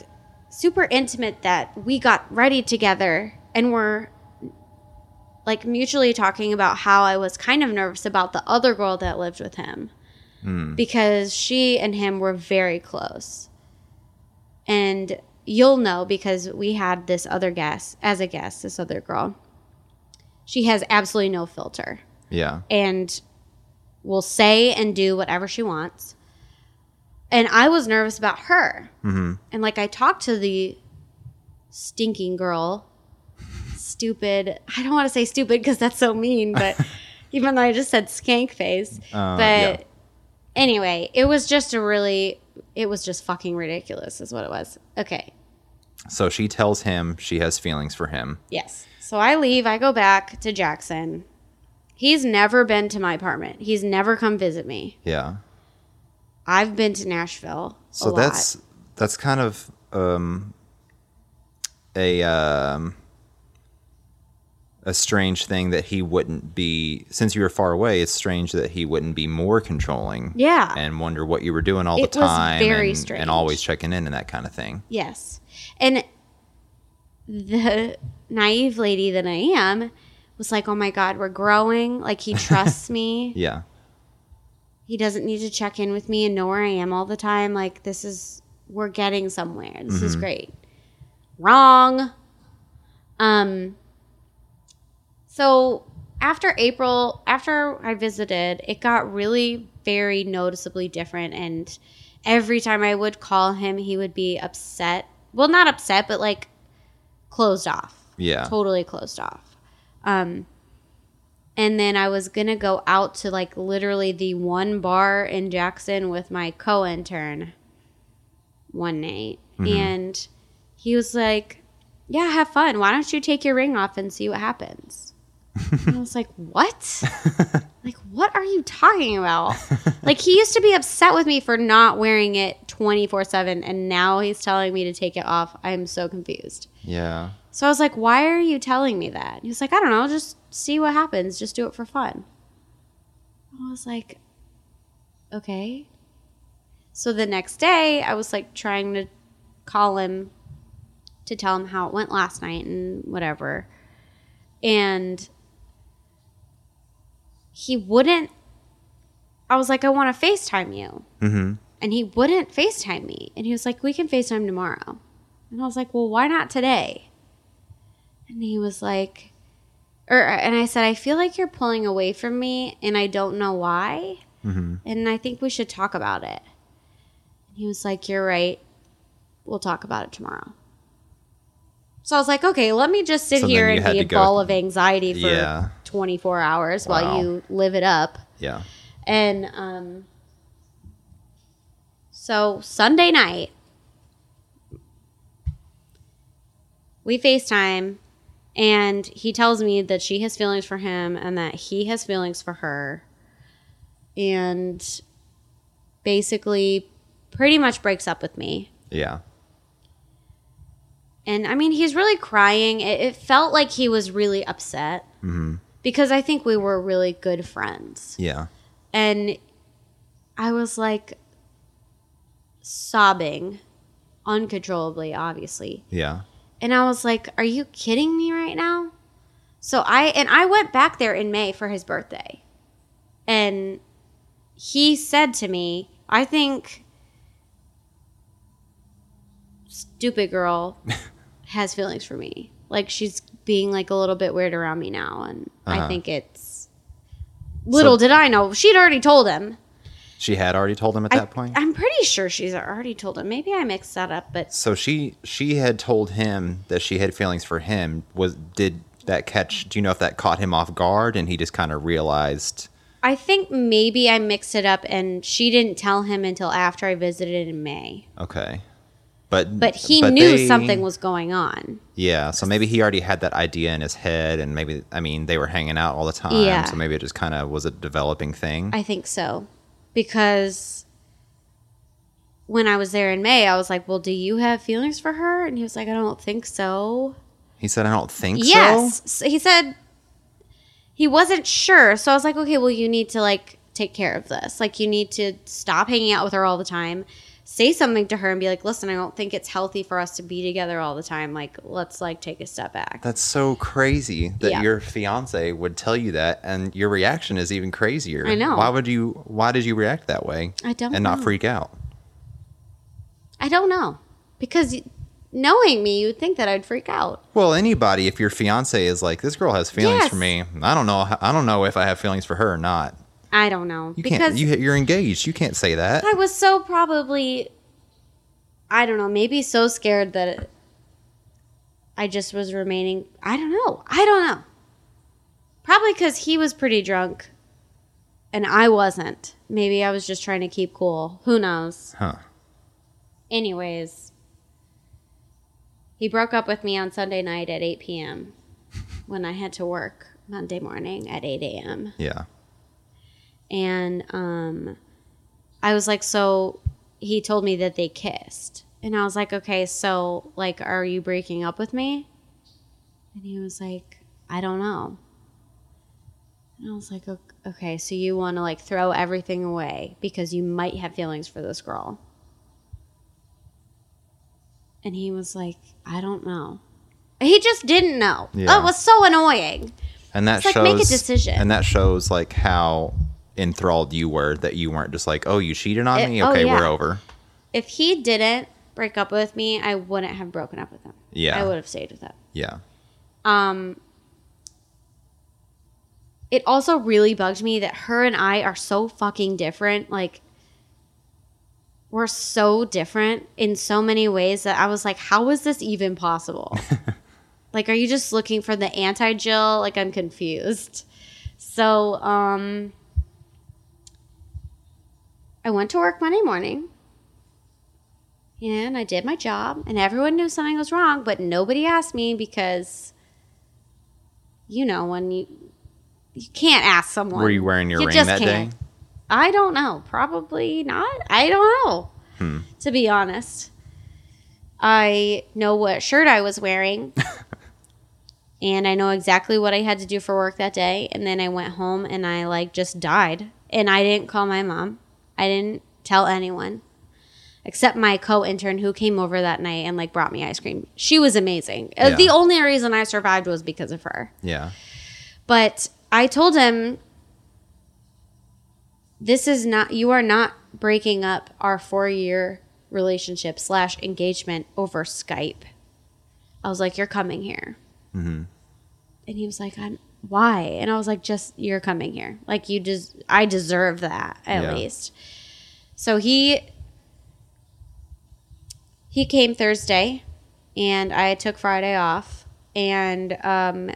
super intimate that we got ready together and were like mutually talking about how I was kind of nervous about the other girl that lived with him hmm. because she and him were very close. And you'll know because we had this other guest as a guest, this other girl. She has absolutely no filter Yeah. and will say and do whatever she wants. And I was nervous about her. Mm-hmm. And like I talked to the stinking girl, stupid. I don't want to say stupid because that's so mean, but even though I just said skank face, Uh, but yeah. anyway, it was just a really, it was just fucking ridiculous, is what it was. Okay, So she tells him she has feelings for him. Yes. So I leave. I go back to Jackson. He's never been to my apartment. He's never come visit me. Yeah. I've been to Nashville. So lot. that's that's kind of um, a um, a strange thing that he wouldn't be since you were far away. It's strange that he wouldn't be more controlling. Yeah. and wonder what you were doing all It the time. very and, strange. and always checking in and that kind of thing. yes, and the naive lady that I am was like, "Oh my god, we're growing. Like he trusts me. Yeah, He doesn't need to check in with me and know where I am all the time. Like this is we're getting somewhere. This is great." Wrong. Um so after April, after I visited, it got really very noticeably different and every time I would call him, he would be upset. Well, not upset, but like closed off yeah, totally closed off. Um, and then I was gonna go out to like literally the one bar in Jackson with my co-intern one night, and he was like, "Yeah, have fun. Why don't you take your ring off and see what happens?" And I was like, "What? like, what are you talking about?" like, he used to be upset with me for not wearing it twenty four seven, and now he's telling me to take it off. I'm so confused. yeah. So I was like, why are you telling me that? And he was like, I don't know, just see what happens. Just do it for fun. I was like, okay. So the next day, I was like trying to call him to tell him how it went last night and whatever. And he wouldn't. I was like, I want to FaceTime you. Mm-hmm. And he wouldn't FaceTime me. And he was like, we can FaceTime tomorrow. And I was like, well, why not today? And he was like, or, and I said, I feel like you're pulling away from me and I don't know why. Mm-hmm. And I think we should talk about it. And he was like, you're right. We'll talk about it tomorrow. So I was like, okay, let me just sit So here and be a ball of anxiety for Yeah. 24 hours Wow. while you live it up. Yeah. And um, so Sunday night, we FaceTime, and he tells me that she has feelings for him and that he has feelings for her. And basically, pretty much breaks up with me. Yeah. And I mean, he's really crying. It, it felt like he was really upset Mm-hmm. Because I think we were really good friends. Yeah. and I was like sobbing uncontrollably, obviously. Yeah. And I was like, "Are you kidding me right now?" So I and I went back there in May for his birthday. And he said to me, "I think stupid girl has feelings for me." Like she's being like a little bit weird around me now, and I Uh-huh. think it's. Little So- did I know, she'd already told him. She had already told him at I, that point. I'm pretty sure she's already told him. Maybe I mixed that up, but so she she had told him that she had feelings for him. Was did that catch? Do you know if that caught him off guard and he just kind of realized? I think maybe I mixed it up, and she didn't tell him until after I visited in May. Okay, but But he knew they- something was going on. Yeah, so maybe he already had that idea in his head, and maybe I mean they were hanging out all the time. Yeah. So maybe it just kind of was a developing thing. I think so. Because when I was there in May, I was like, Well, do you have feelings for her? And he was like, I don't think so. he said, "I don't think yes. so." So he said he wasn't sure. So I was like, Okay, well, you need to like take care of this. Like, you need to stop hanging out with her all the time. Say something to her and be like, Listen, I don't think it's healthy for us to be together all the time. Like, let's like take a step back. That's so crazy that Yeah. your fiance would tell you that, and your reaction is even crazier. I know. Why would you? Why did you react that way? I don't and not freak out. I don't know. Because knowing me, you'd think that I'd freak out. Well, anybody, if your fiance is like, "This girl has feelings Yes. for me," I don't know. I don't know if I have feelings for her or not. I don't know. You because can't. You, you're engaged. You can't say that. I was so probably, I don't know, maybe so scared that I just was remaining. I don't know. I don't know. Probably because he was pretty drunk and I wasn't. Maybe I was just trying to keep cool. Who knows? Huh. Anyways, he broke up with me on Sunday night at 8 p.m. when I had to work Monday morning at 8 a.m Yeah. And um I was like so he told me that they kissed. And I was like okay so like are you breaking up with me? And he was like I don't know. And I was like okay so you want to like throw everything away because you might have feelings for this girl. And he was like I don't know. He just didn't know. Yeah. it was so annoying. And that It's like, shows make a decision. And that shows like how enthralled you were that you weren't just like, "Oh, you cheated on It- me. oh, Okay, yeah. we're over." if he didn't break up with me, I wouldn't have broken up with him. Yeah. I would have stayed with him. Yeah. Um, it also really bugged me that her and I are so fucking different. Like, we're so different in so many ways that I was like, how is this even possible? like, are you just looking for the anti Jill? Like, I'm confused. So, um, I went to work Monday morning and I did my job, and everyone knew something was wrong, but nobody asked me because, you know, when you you can't ask someone. Were you wearing your You ring that can't. day? I don't know. Probably not. I don't know. Hmm. To be honest, I know what shirt I was wearing. and I know exactly what I had to do for work that day. And then I went home and I like just died. And I didn't call my mom. I didn't tell anyone except my co-intern who came over that night and like brought me ice cream. She was amazing. Uh, Yeah. The only reason I survived was because of her. Yeah. But I told him, this is not, you are not breaking up our four year relationship slash engagement over Skype. I was like, you're coming here. Mhm. And he was like, I'm, why? And I was like, just, you're coming here. Like, you just, I deserve that at Yeah. least. So he, he came Thursday and I took Friday off and, um,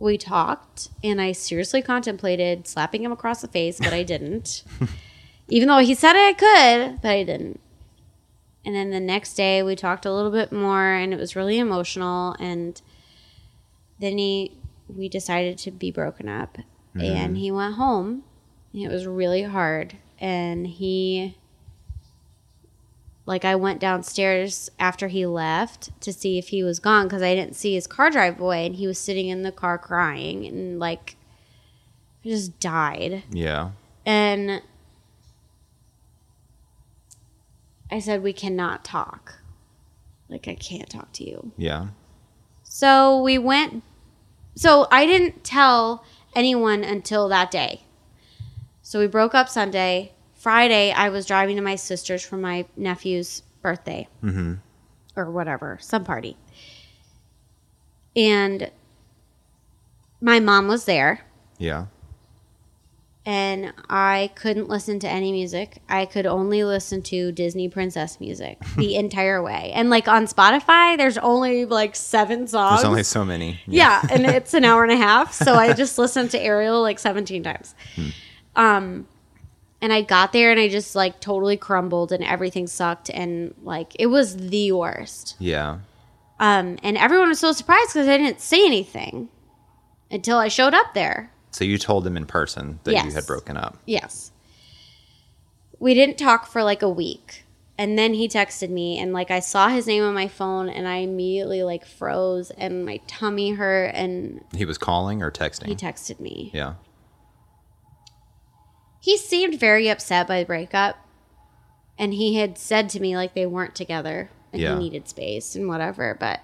we talked and I seriously contemplated slapping him across the face, but I didn't. Even though he said I could, but I didn't. And then the next day we talked a little bit more and it was really emotional and then he we decided to be broken up. Mm-hmm. And he went home. It was really hard. And he like I went downstairs after he left to see if he was gone because I didn't see his car drive away and he was sitting in the car crying and like I just died. Yeah. and I said we cannot talk. Like I can't talk to you. Yeah. so we went. So I didn't tell anyone until that day. So we broke up Sunday. Friday, I was driving to my sister's for my nephew's birthday Mm-hmm. or whatever, some party. And my mom was there Yeah. And I couldn't listen to any music. I could only listen to Disney princess music the entire way. And like on Spotify, there's only like seven songs. There's only so many. yeah, and it's an hour and a half, so I just listened to Ariel like 17 times. Um and I got there and I just like totally crumbled and everything sucked and like it was the worst. Yeah. Um and everyone was so surprised cuz I didn't say anything until I showed up there. So you told him in person that you had broken up. Yes. We didn't talk for like a week. And then he texted me and like I saw his name on my phone and I immediately like froze and my tummy hurt and He was calling or texting? he texted me. yeah. He seemed very upset by the breakup. And he had said to me like they weren't together and Yeah. he needed space and whatever, but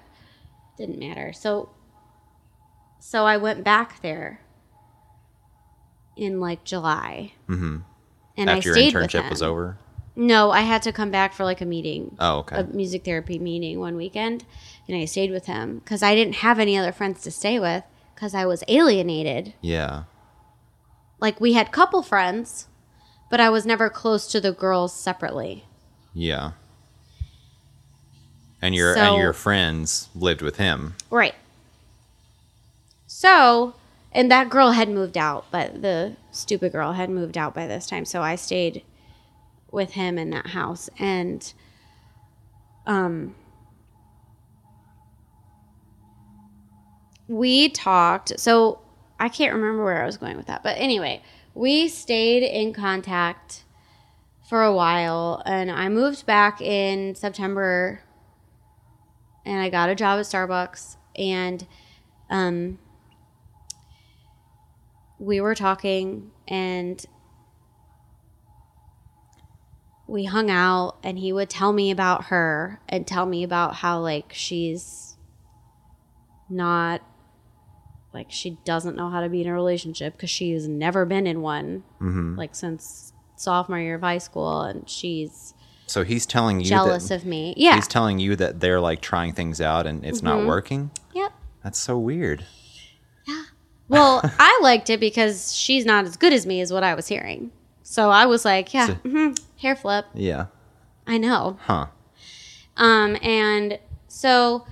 didn't matter. So so I went back there in like July. Mm-hmm. And After I your stayed with internship him. was over? No, I had to come back for like a meeting, Oh, okay. a music therapy meeting one weekend, and I stayed with him because I didn't have any other friends to stay with because I was alienated. yeah. Like we had couple friends, but I was never close to the girls separately. Yeah. And your So- and your friends lived with him. Right. So, and that girl had moved out, but the stupid girl had moved out by this time. So I stayed with him in that house. And, um, we talked. So I can't remember where I was going with that. But anyway, we stayed in contact for a while. And I moved back in September and I got a job at Starbucks and um we were talking and we hung out and he would tell me about her and tell me about how like she's not like she doesn't know how to be in a relationship because she's never been in one mm-hmm. like since sophomore year of high school and she's So he's telling you jealous that of me. Yeah. He's telling you that they're like trying things out and it's not mm-hmm. working. yep. That's so weird. Well, I liked it because she's not as good as me, is what I was hearing. So I was like, yeah, So- mhm, hair flip. Yeah. I know. Huh. Um, and so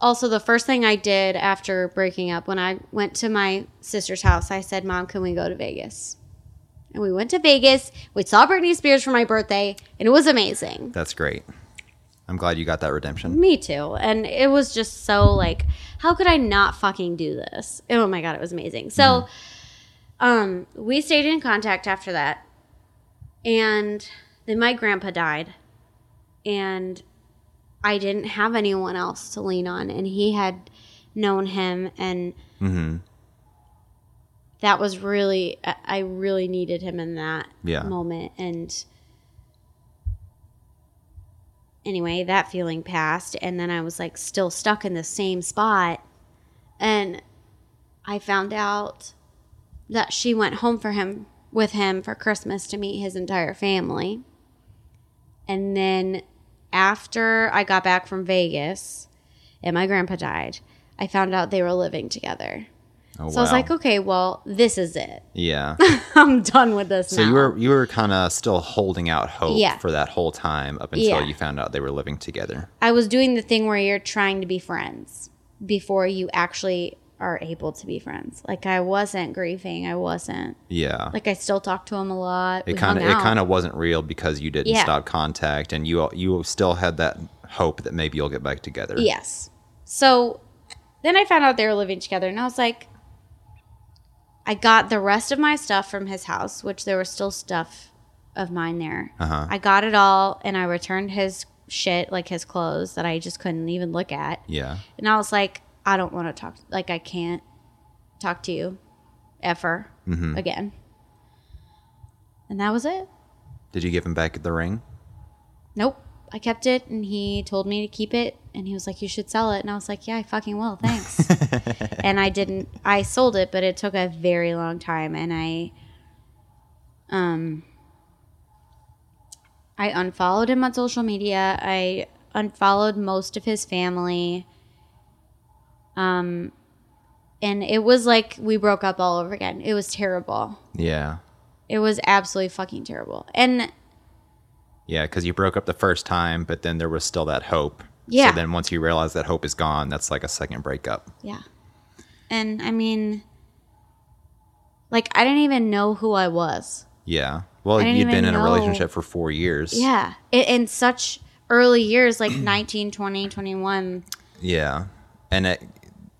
also the first thing I did after breaking up, when I went to my sister's house, I said, Mom, can we go to Vegas? And we went to Vegas. We saw Britney Spears for my birthday, and it was amazing. That's great. I'm glad you got that redemption. Me too. And it was just so like, how could I not fucking do this? Oh my god, it was amazing. So um we stayed in contact after that. And then my grandpa died. And I didn't have anyone else to lean on and he had known him and Mm-hmm. that was really I- I really needed him in that Yeah. moment and anyway that feeling passed and then i was like still stuck in the same spot and i found out that she went home for him with him for christmas to meet his entire family and then after i got back from vegas and my grandpa died i found out they were living together Oh, so I was like, okay, well, this is it. Yeah. I'm done with this So now. you were you were kind of still holding out hope Yeah. for that whole time up until Yeah. you found out they were living together. I was doing the thing where you're trying to be friends before you actually are able to be friends. Like I wasn't grieving. I wasn't. Yeah. Like I still talk to him a lot. it kind of it kind of wasn't real because you didn't Yeah. stop contact and you you still had that hope that maybe you'll get back together. Yes. So then I found out they were living together, and I was like, I got the rest of my stuff from his house, which there was still stuff of mine there. Uh-huh. I got it all, and I returned his shit, like his clothes that I just couldn't even look at. Yeah. And I was like, I don't want to talk. Like, I can't talk to you ever Mm-hmm. again. And that was it. Did you give him back the ring? Nope. I kept it, and he told me to keep it. And he was like, You should sell it. And I was like, Yeah, I fucking will. Thanks. and I didn't, I sold it, but it took a very long time. And I, um, I unfollowed him on social media. I unfollowed most of his family. Um, and it was like we broke up all over again. It was terrible. Yeah. It was absolutely fucking terrible. And Yeah, because you broke up the first time, but then there was still that hope. Yeah. So then once you realize that hope is gone, that's like a second breakup. yeah. And I mean, like, I didn't even know who I was. Yeah. Well, you'd been in a relationship for four years. Yeah. In, in such early years, like 19, 20, 21. Yeah. And it,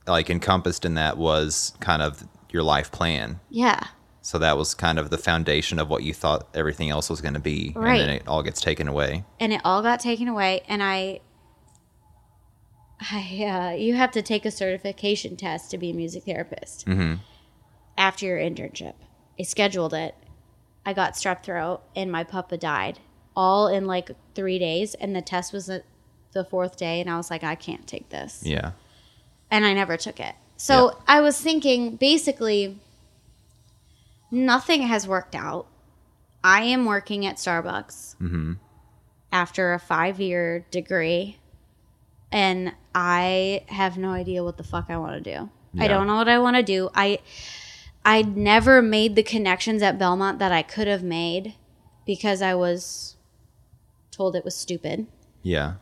like encompassed in that was kind of your life plan. Yeah. So that was kind of the foundation of what you thought everything else was going to be. Right. And then it all gets taken away. and it all got taken away and i i uh, you have to take a certification test to be a music therapist after your internship i scheduled it i got strep throat and my puppa died all in like three days and the test was the- the fourth day and i was like i can't take this Yeah. and I never took it. So Yeah. I was thinking basically nothing has worked out. I am working at Starbucks after a five year degree, and I have no idea what the fuck I want to do. I don't know what I want to do. I I never made the connections at Belmont that I could have made because I was told it was stupid. Yeah.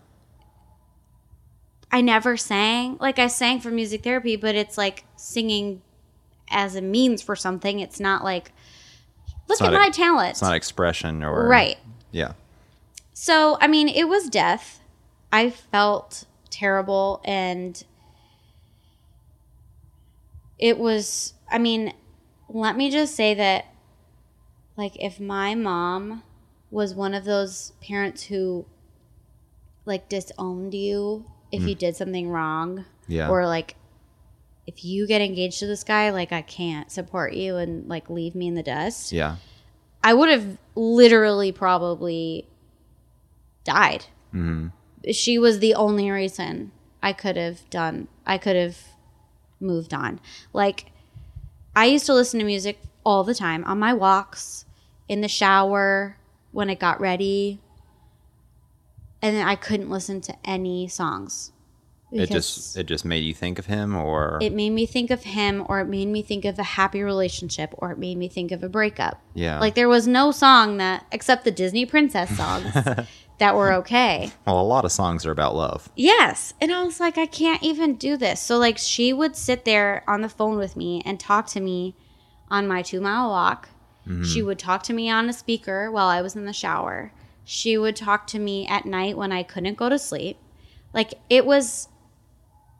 I never sang. Like I sang for music therapy, but it's like singing as a means for something. It's not like look at not a- my talent. It's not expression or. right. Yeah. So, I mean, it was death. I felt terrible and it was I mean, let me just say that like if my mom was one of those parents who like disowned you if you mm. did something wrong Yeah. or like if you get engaged to this guy like I can't support you and like leave me in the dust. Yeah. I would have literally probably died. Mm-hmm. She was the only reason I could have done, I could have moved on. Like, I used to listen to music all the time on my walks, in the shower, when I got ready. And then I couldn't listen to any songs. It just it just made you think of him or it made me think of him or it made me think of a happy relationship or it made me think of a breakup Yeah. like there was no song that except the disney princess songs that were okay. Well, a lot of songs are about love. yes. And i was like i can't even do this. So like she would sit there on the phone with me and talk to me on my two mile walk. Mm-hmm. She would talk to me on a speaker while i was in the shower. She would talk to me at night when i couldn't go to sleep. Like it was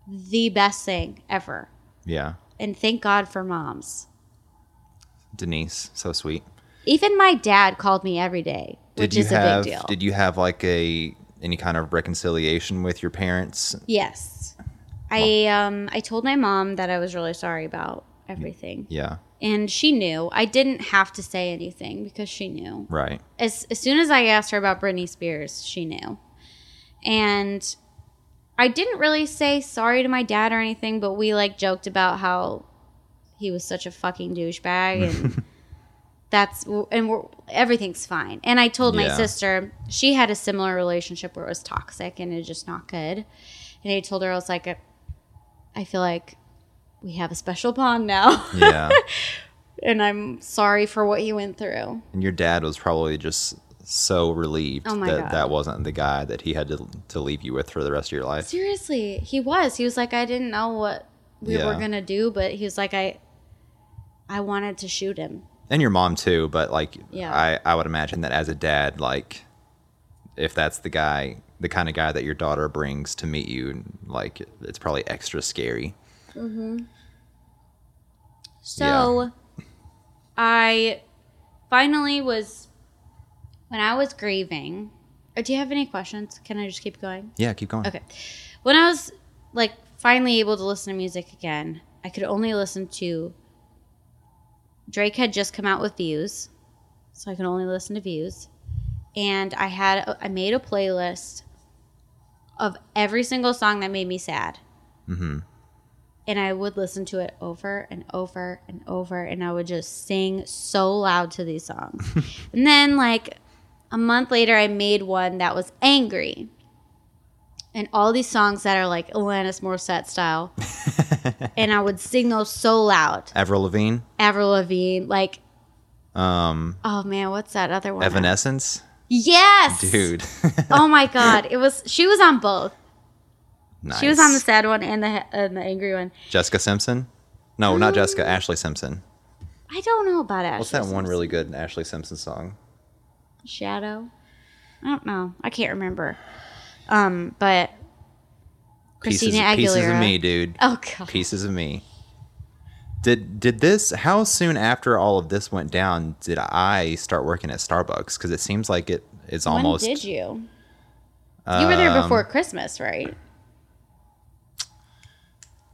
the best thing ever. Yeah. and thank God for moms. Denise, so sweet. Even my dad called me every day, which Did you is have a big deal. did you have like a any kind of reconciliation with your parents? yes, I um I told my mom that I was really sorry about everything, Yeah. and she knew. I didn't have to say anything because she knew. Right. As as soon as I asked her about Britney Spears, she knew, and I didn't really say sorry to my dad or anything, but we like joked about how he was such a fucking douchebag and. that's and we're, everything's fine. And I told my sister she had a similar relationship where it was toxic and it's just not good. And I told her I was like, I- I feel like we have a special bond now, Yeah. and I'm sorry for what you went through. and your dad was probably just so relieved Oh that God. that wasn't the guy that he had to to leave you with for the rest of your life. Seriously, he was. He was like, I didn't know what we Yeah. were gonna do, but he was like, I, I wanted to shoot him. And your mom too, but like Yeah. I I would imagine that as a dad like if that's the guy, the kind of guy that your daughter brings to meet you, like it's probably extra scary. So I finally was when I was grieving. uh, Do you have any questions? Can I just keep going? Yeah, keep going. Okay. When I was like finally able to listen to music again, I could only listen to Drake had just come out with Views, so I could only listen to Views. And I had I made a playlist of every single song that made me sad. Mm-hmm. And I would listen to it over and over and over, and I would just sing so loud to these songs. and then, like a month later, I made one that was angry. And all these songs that are like Alanis Morissette style. and I would sing those so loud. Avril Lavigne, Avril Lavigne, like, um, oh man, what's that other one? Evanescence, Yes, dude. oh my god, it was. She was on both. nice. She was on the sad one and the and the angry one. Jessica Simpson. No, not Jessica. Ashlee Simpson. I don't know about Ashlee. What's that one really good Ashlee Simpson song? Shadow? I don't know. I can't remember. Um, but Christina pieces, Aguilera. pieces of me, dude. Oh god. Pieces of me. Did did this? How soon after all of this went down did I start working at Starbucks? Because it seems like it is almost. When did you? You were there Um, before Christmas, right?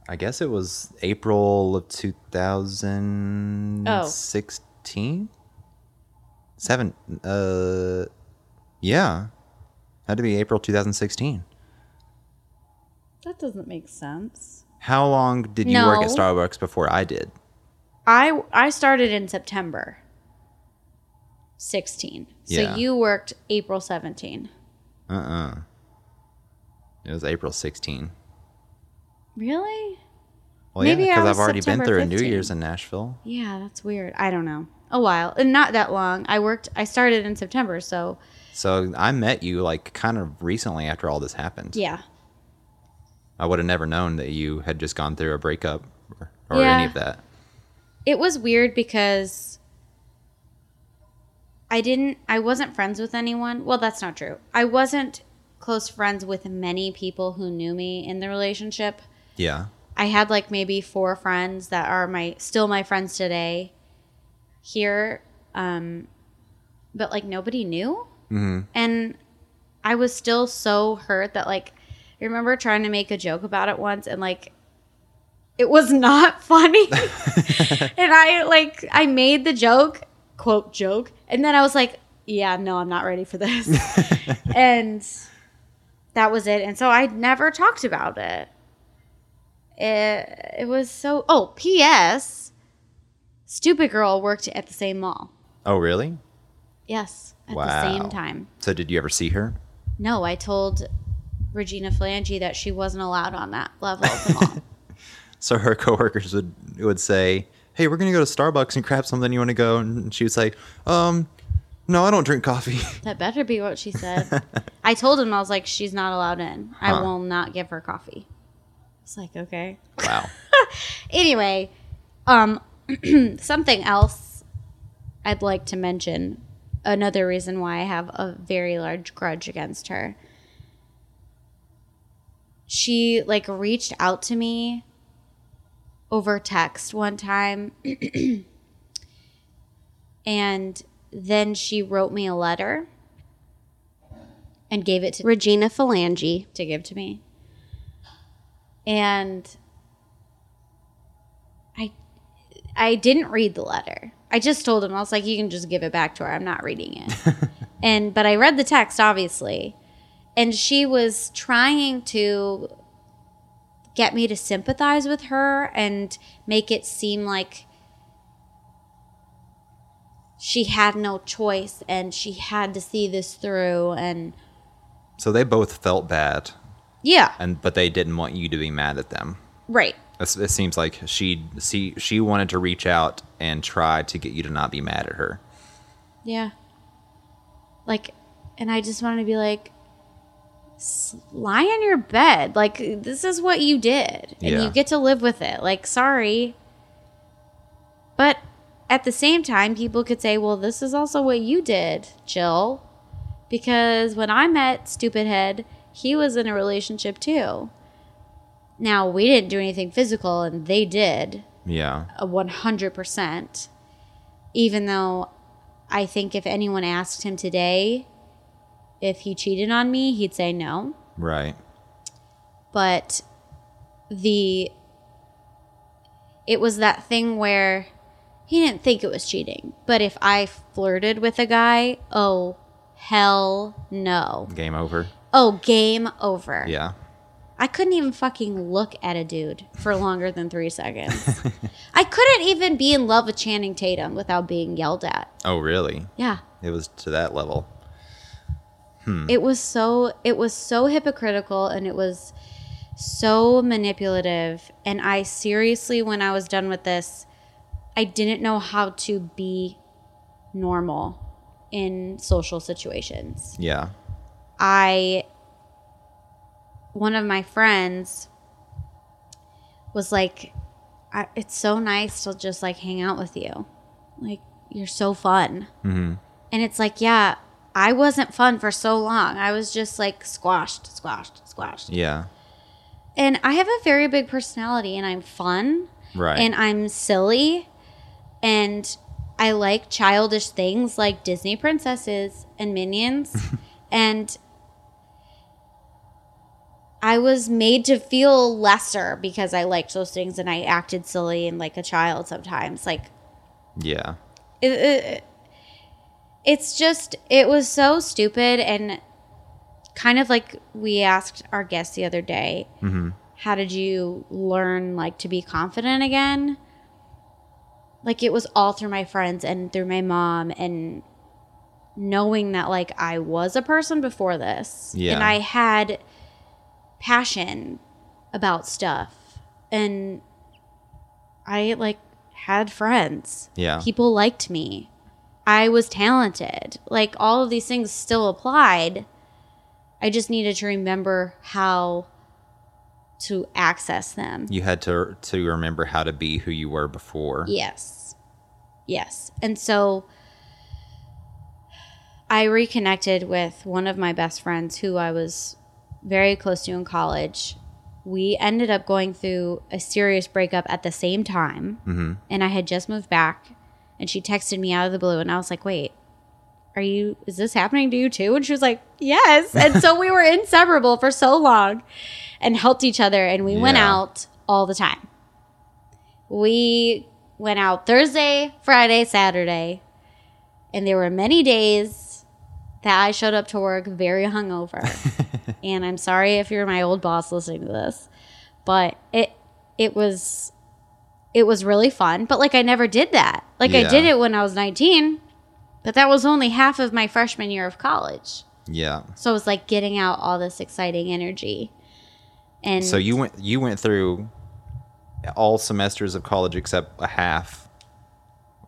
I guess it was April of Oh. 2016. Seven. Uh, yeah, had to be April 2016. That doesn't make sense. How long did you work at Starbucks before I did? I I started in September 16. So Yeah. you worked April 17. Uh uh It was April 16. Really? Well, Maybe yeah, I because I've already September been through a New 15. Year's in Nashville. Yeah, that's weird. I don't know. A while. And not that long. I worked I started in September, so So I met you like kind of recently after all this happened. yeah. I would have never known that you had just gone through a breakup or, or Yeah. any of that. It was weird because I didn't I wasn't friends with anyone. Well, that's not true. I wasn't close friends with many people who knew me in the relationship. Yeah. I had like maybe four friends that are my still my friends today here um but like nobody knew. Hmm And I was still so hurt that like I remember trying to make a joke about it once and like it was not funny. and I like I made the joke, quote joke, and then I was like, yeah, no, I'm not ready for this. and that was it. And so I never talked about it. It it was so Oh, PS Stupid Girl worked at the same mall. Oh, really? Yes, at Wow. the same time. So did you ever see her? No, I told Regina Phalange that she wasn't allowed on that level. So her coworkers would would say, "Hey, we're gonna go to Starbucks and grab something. You want to go?" And she would say, "Um, no, I don't drink coffee." that better be what she said. I told him I was like, she's not allowed in. I will not give her coffee. It's like okay. wow. Anyway, um, something else I'd like to mention. Another reason why I have a very large grudge against her. She like reached out to me over text one time and then she wrote me a letter and gave it to Regina Phalange to give to me. And I I didn't read the letter. I just told him I was like you can just give it back to her. I'm not reading it. and but I read the text obviously. And she was trying to get me to sympathize with her and make it seem like she had no choice and she had to see this through and So they both felt bad, yeah and but they didn't want you to be mad at them. right it seems like she see she wanted to reach out and try to get you to not be mad at her. yeah. Like and i just wanted to be like lie on your bed. Like this is what you did and Yeah. you get to live with it. Like sorry. But at the same time people could say well this is also what you did jill. Because when i met stupid head he was in a relationship too. Now we didn't do anything physical and they did Yeah. a 100%. Even though I think if anyone asked him today if he cheated on me, he'd say no. Right. But the it was that thing where he didn't think it was cheating. But if I flirted with a guy, oh hell no. Game over. Oh, game over. Yeah. I couldn't even fucking look at a dude for longer than three seconds. I couldn't even be in love with Channing Tatum without being yelled at. Oh, really? Yeah. It was to that level. Hmm. It was so it was so hypocritical and it was so manipulative and I seriously when I was done with this I didn't know how to be normal in social situations. Yeah. I one of my friends was like I, it's so nice to just like hang out with you like you're so fun Mm-hmm. and it's like yeah i wasn't fun for so long i was just like squashed squashed squashed Yeah. and i have a very big personality and i'm fun Right. and i'm silly and i like childish things like disney princesses and minions and I was made to feel lesser because I liked those things and I acted silly and like a child sometimes. Like yeah. it, it, it's just it was so stupid and kind of like we asked our guest the other day. Mm-hmm. How did you learn like to be confident again? Like it was all through my friends and through my mom and knowing that like I was a person before this Yeah. and I had passion about stuff and I like had friends. Yeah. People liked me. I was talented. Like all of these things still applied. I just needed to remember how to access them. You had to to remember how to be who you were before. Yes. Yes. And so I reconnected with one of my best friends who I was very close to in college. We ended up going through a serious breakup at the same time. Mm-hmm. And I had just moved back. And she texted me out of the blue. And I was like, wait, are you, is this happening to you too? And she was like, yes. And so we were inseparable for so long and helped each other. And we went out all the time. We went out Thursday, Friday, Saturday, and there were many days that I showed up to work very hungover. and I'm sorry if you're my old boss listening to this, but it it was it was really fun. But like I never did that. Like I Yeah. did it when I was 19, but that was only half of my freshman year of college. Yeah. So it was like getting out all this exciting energy. And So you went you went through all semesters of college except a half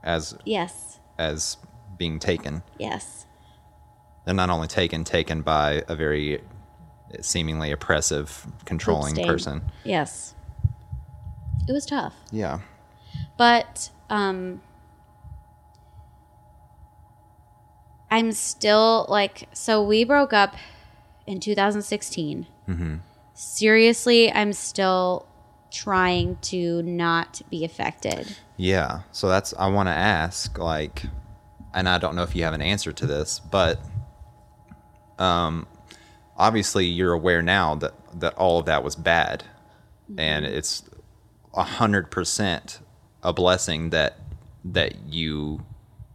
as yes, as being taken. yes. And not only taken, taken by a very seemingly oppressive, controlling person. Yes. It was tough. Yeah. But um I'm still like so we broke up in 2016. Seriously, I'm still trying to not be affected. Yeah. So that's I want to ask like and I don't know if you have an answer to this, but um obviously you're aware now that that all of that was bad mm-hmm. and it's a hundred percent a blessing that that you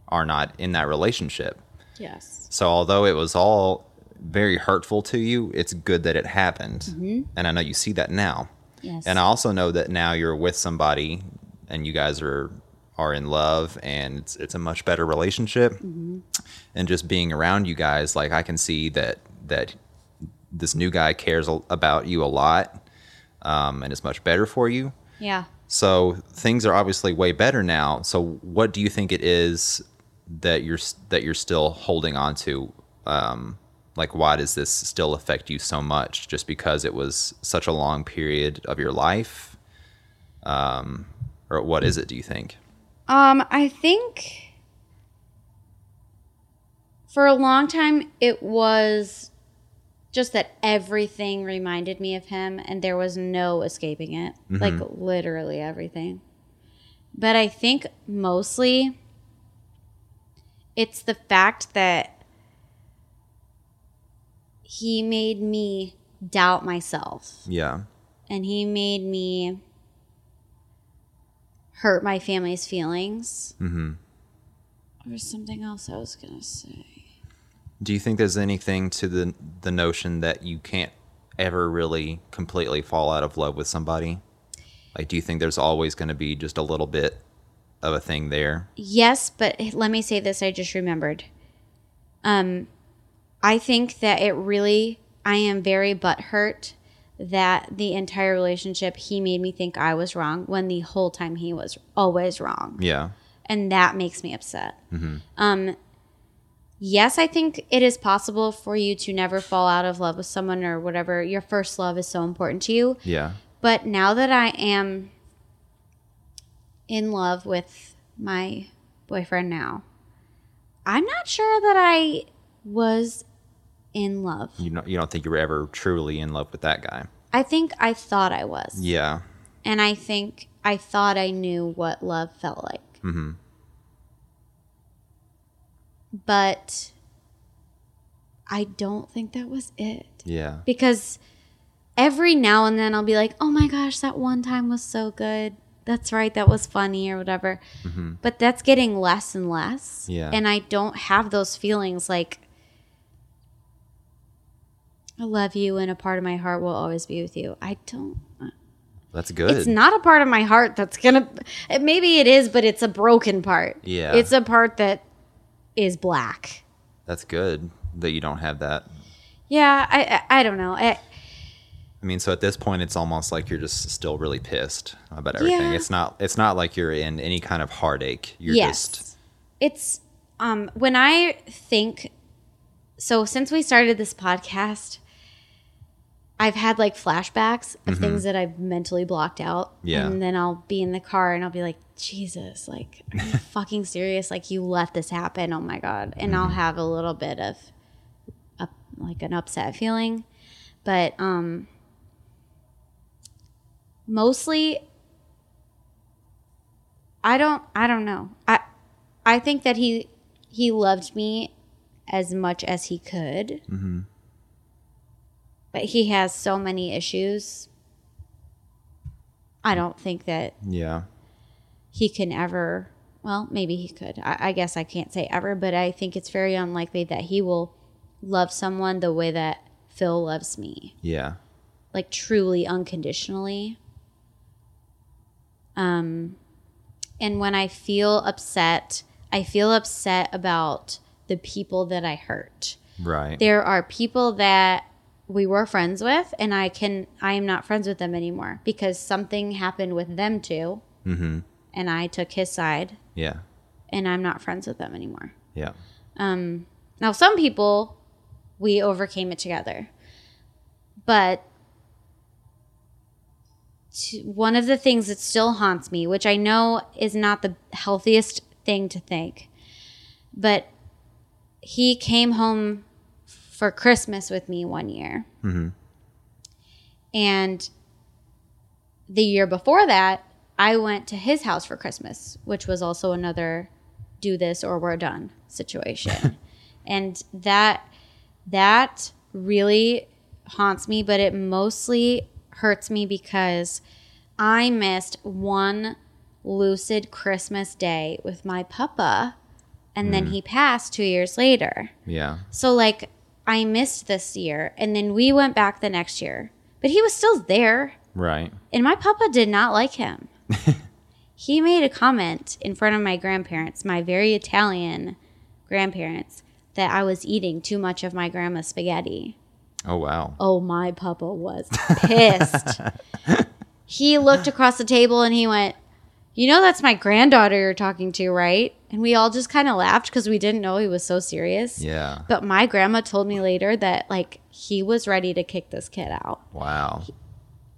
are not in that relationship. Yes. So although it was all very hurtful to you, it's good that it happened. Mm-hmm. And I know you see that now. Yes. And I also know that now you're with somebody and you guys are are in love and it's it's a much better relationship. Mm-hmm. And just being around you guys, like I can see that that this new guy cares about you a lot. Um, and it's much better for you. yeah. So things are obviously way better now. So what do you think it is that you're that you're still holding on to? Um, like, why does this still affect you so much? Just because it was such a long period of your life, um, or what is it? Do you think? Um, I think for a long time it was just that everything reminded me of him and there was no escaping it. Like literally everything. But I think mostly it's the fact that he made me doubt myself Yeah, and he made me hurt my family's feelings. Mm-hmm. There's something else I was gonna say. Do you think there's anything to the the notion that you can't ever really completely fall out of love with somebody? Like, do you think there's always going to be just a little bit of a thing there? Yes, but let me say this. I just remembered. Um, I think that it really, I am very butthurt that the entire relationship he made me think I was wrong when the whole time he was always wrong. Yeah. And that makes me upset. Um, yes, I think it is possible for you to never fall out of love with someone or whatever. Your first love is so important to you. Yeah. But now that I am in love with my boyfriend now, I'm not sure that I was in love. You don't you don't think you were ever truly in love with that guy. I think I thought I was. Yeah. And I think I thought I knew what love felt like. Mm-hmm. But I don't think that was it. Yeah. because every now and then I'll be like, "Oh my gosh, that one time was so good. That's right, that was funny or whatever." Mm-hmm. But that's getting less and less. Yeah. And I don't have those feelings like I love you and a part of my heart will always be with you. I don't uh, That's good. it's not a part of my heart that's gonna maybe it is, but it's a broken part. Yeah. It's a part that is black. That's good that you don't have that. Yeah, I I, I don't know. I, I mean, so at this point, it's almost like you're just still really pissed about everything. Yeah. It's not. It's not like you're in any kind of heartache. You're yes. just. It's um when I think so since we started this podcast I've had like flashbacks of things that I've mentally blocked out. Mm-hmm. Yeah. And then I'll be in the car and I'll be like, Jesus, like, are you fucking serious? Like, you let this happen. Oh my God. And I'll Mm-hmm. have a little bit of a, like an upset feeling. But um mostly I don't I don't know. I I think that he he loved me as much as he could. Mm-hmm. But he has so many issues. I don't think that Yeah. he can ever well, maybe he could. I, I guess I can't say ever, but I think it's very unlikely that he will love someone the way that Phil loves me. Yeah. Like truly unconditionally. Um and when I feel upset, I feel upset about the people that I hurt. Right. There are people that we were friends with and I can I am not friends with them anymore because something happened with them too mm-hmm. and I took his side Yeah. and I'm not friends with them anymore. Yeah. um Now, some people, we overcame it together. But to, one of the things that still haunts me, which I know is not the healthiest thing to think, but he came home for Christmas with me one year. Mm-hmm. And the year before that, I went to his house for Christmas, which was also another do this or we're done situation. and that that really haunts me, but it mostly hurts me because I missed one lucid Christmas day with my papa and then mm. he passed 2 years later. Yeah. So like I missed this year and then we went back the next year. But he was still there Right. and my papa did not like him. he made a comment in front of my grandparents, my very Italian grandparents, that I was eating too much of my grandma's spaghetti. Oh wow. Oh, my papa was pissed. he looked across the table and he went, You know, that's my granddaughter you're talking to, right? And we all just kind of laughed because we didn't know he was so serious. Yeah. But my grandma told me later that, like, he was ready to kick this kid out. Wow.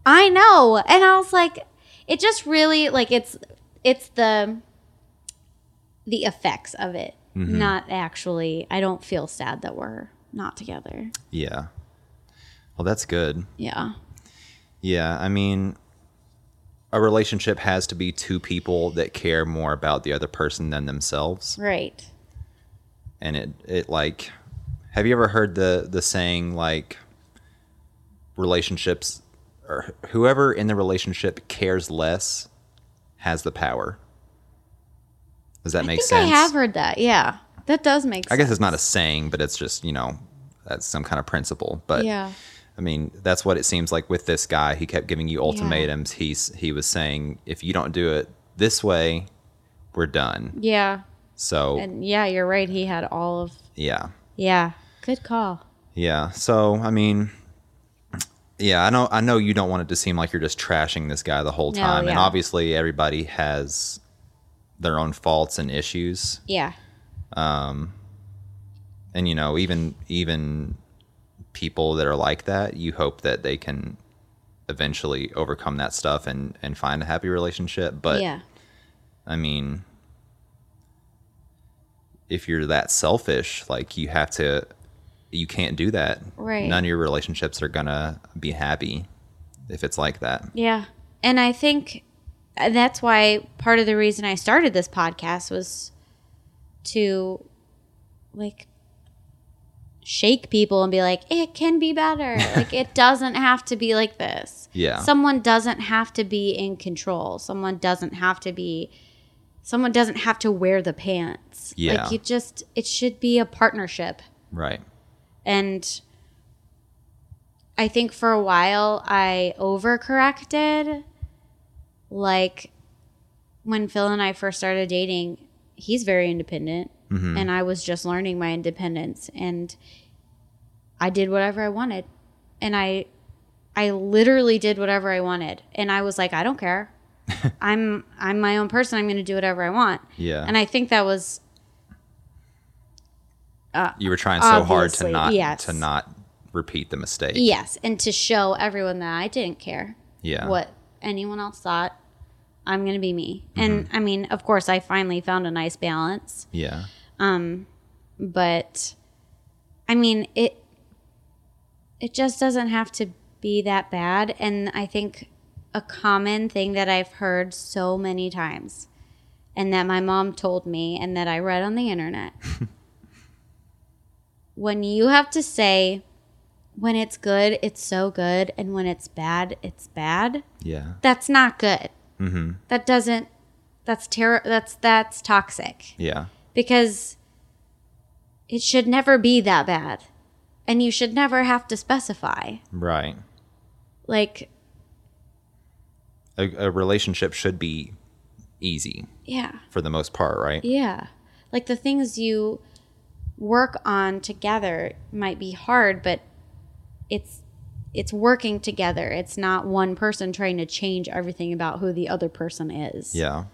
I know. And I was like, it just really like it's it's the the effects of it. Mm-hmm. Not actually I don't feel sad that we're not together. Yeah. Well, that's good. Yeah. Yeah. I mean, a relationship has to be two people that care more about the other person than themselves. Right. and it it like have you ever heard the the saying like relationships or whoever in the relationship cares less has the power does that I make sense I have heard that. Yeah. That does make sense. I guess it's not a saying but it's just you know that's some kind of principle but Yeah. I mean, that's what it seems like with this guy. He kept giving you ultimatums. He's he was saying, if you don't do it this way, we're done. Yeah. So And yeah, you're right. He had all of yeah, yeah. Good call. Yeah. So I mean, yeah, I know. I know you don't want it to seem like you're just trashing this guy the whole No, time, and obviously everybody has their own faults and issues, Yeah. Um. And you know, even even people that are like that, you hope that they can eventually overcome that stuff and and find a happy relationship. But yeah. I mean, if you're that selfish, like you have to, you can't do that. Right. None of your relationships are gonna be happy if it's like that. Yeah. And I think that's why part of the reason I started this podcast was to like shake people and be like, it can be better. like it doesn't have to be like this. Yeah. Someone doesn't have to be in control. Someone doesn't have to be someone doesn't have to wear the pants. Yeah. Like you just it should be a partnership. Right. And I think for a while I overcorrected. Like when Phil and I first started dating, he's very independent. And I was just learning my independence. And I did whatever I wanted. And I I literally did whatever I wanted. And I was like, I don't care. I'm I'm my own person. I'm going to do whatever I want. Yeah. And I think that was You were trying so hard to not yes. to not repeat the mistake. Yes, and to show everyone that I didn't care Yeah. what anyone else thought. I'm going to be me. Mm-hmm. And I mean, of course, I finally found a nice balance, Yeah. But I mean, it it just doesn't have to be that bad and I think a common thing that I've heard so many times and that my mom told me and that I read on the internet when you have to say when it's good, it's so good, and when it's bad, it's bad. Yeah. That's not good. Mm-hmm. That doesn't. That's terror. That's that's toxic Yeah. Because it should never be that bad, and you should never have to specify. Right. Like, A, a relationship should be easy yeah, for the most part, right? yeah. Like the things you work on together might be hard, but it's it's working together. It's not one person trying to change everything about who the other person is. Yeah.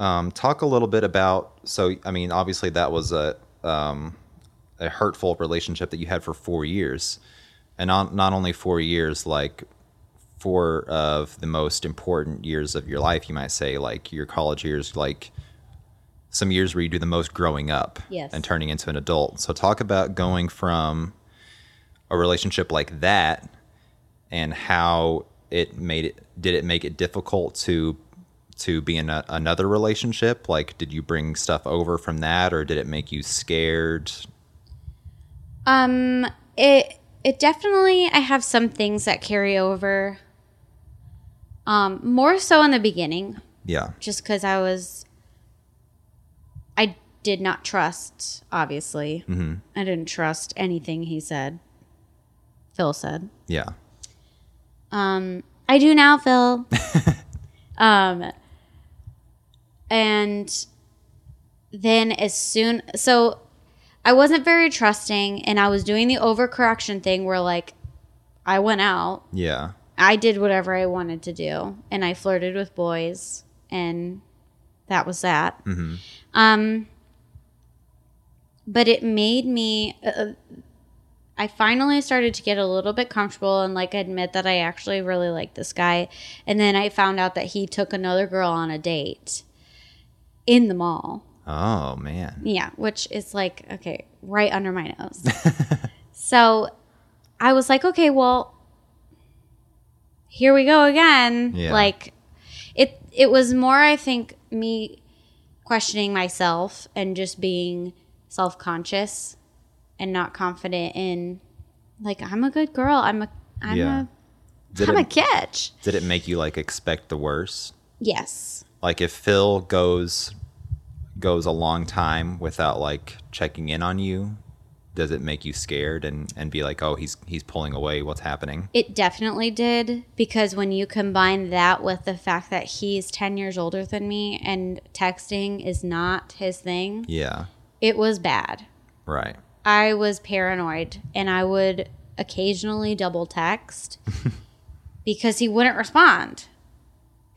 Um, talk a little bit about. So, I mean, obviously, that was a um, a hurtful relationship that you had for four years, and not not only four years, like four of the most important years of your life. You might say, like your college years, like some years where you do the most growing up Yes. and turning into an adult. So, talk about going from a relationship like that and how it made it did it make it difficult to to be in a, another relationship like did you bring stuff over from that or did it make you scared Um, it it definitely I have some things that carry over. Um, more so in the beginning, yeah just because I was, I did not trust. Obviously, mm-hmm. I didn't trust anything he said. Phil said. yeah Um, I do now, Phil. um, and then as soon so I wasn't very trusting, and I was doing the overcorrection thing where like I went out, yeah I did whatever I wanted to do, and I flirted with boys, and that was that. Um, but it made me. Uh, I finally started to get a little bit comfortable and like admit that I actually really like this guy. And then I found out that he took another girl on a date in the mall. oh man Yeah, which is like, okay, right under my nose. so I was like, okay, well, here we go again. Yeah. Like it it was more I think me questioning myself and just being self-conscious and not confident in like I'm a good girl. I'm a I'm Yeah. a did I'm a catch. did it make you like expect the worst Yes. Like if phil goes goes a long time without like checking in on you does it make you scared and and be like oh he's he's pulling away what's happening It definitely did because when you combine that with the fact that he's 10 years older than me and texting is not his thing, yeah it was bad. right I was paranoid and I would occasionally double text because he wouldn't respond.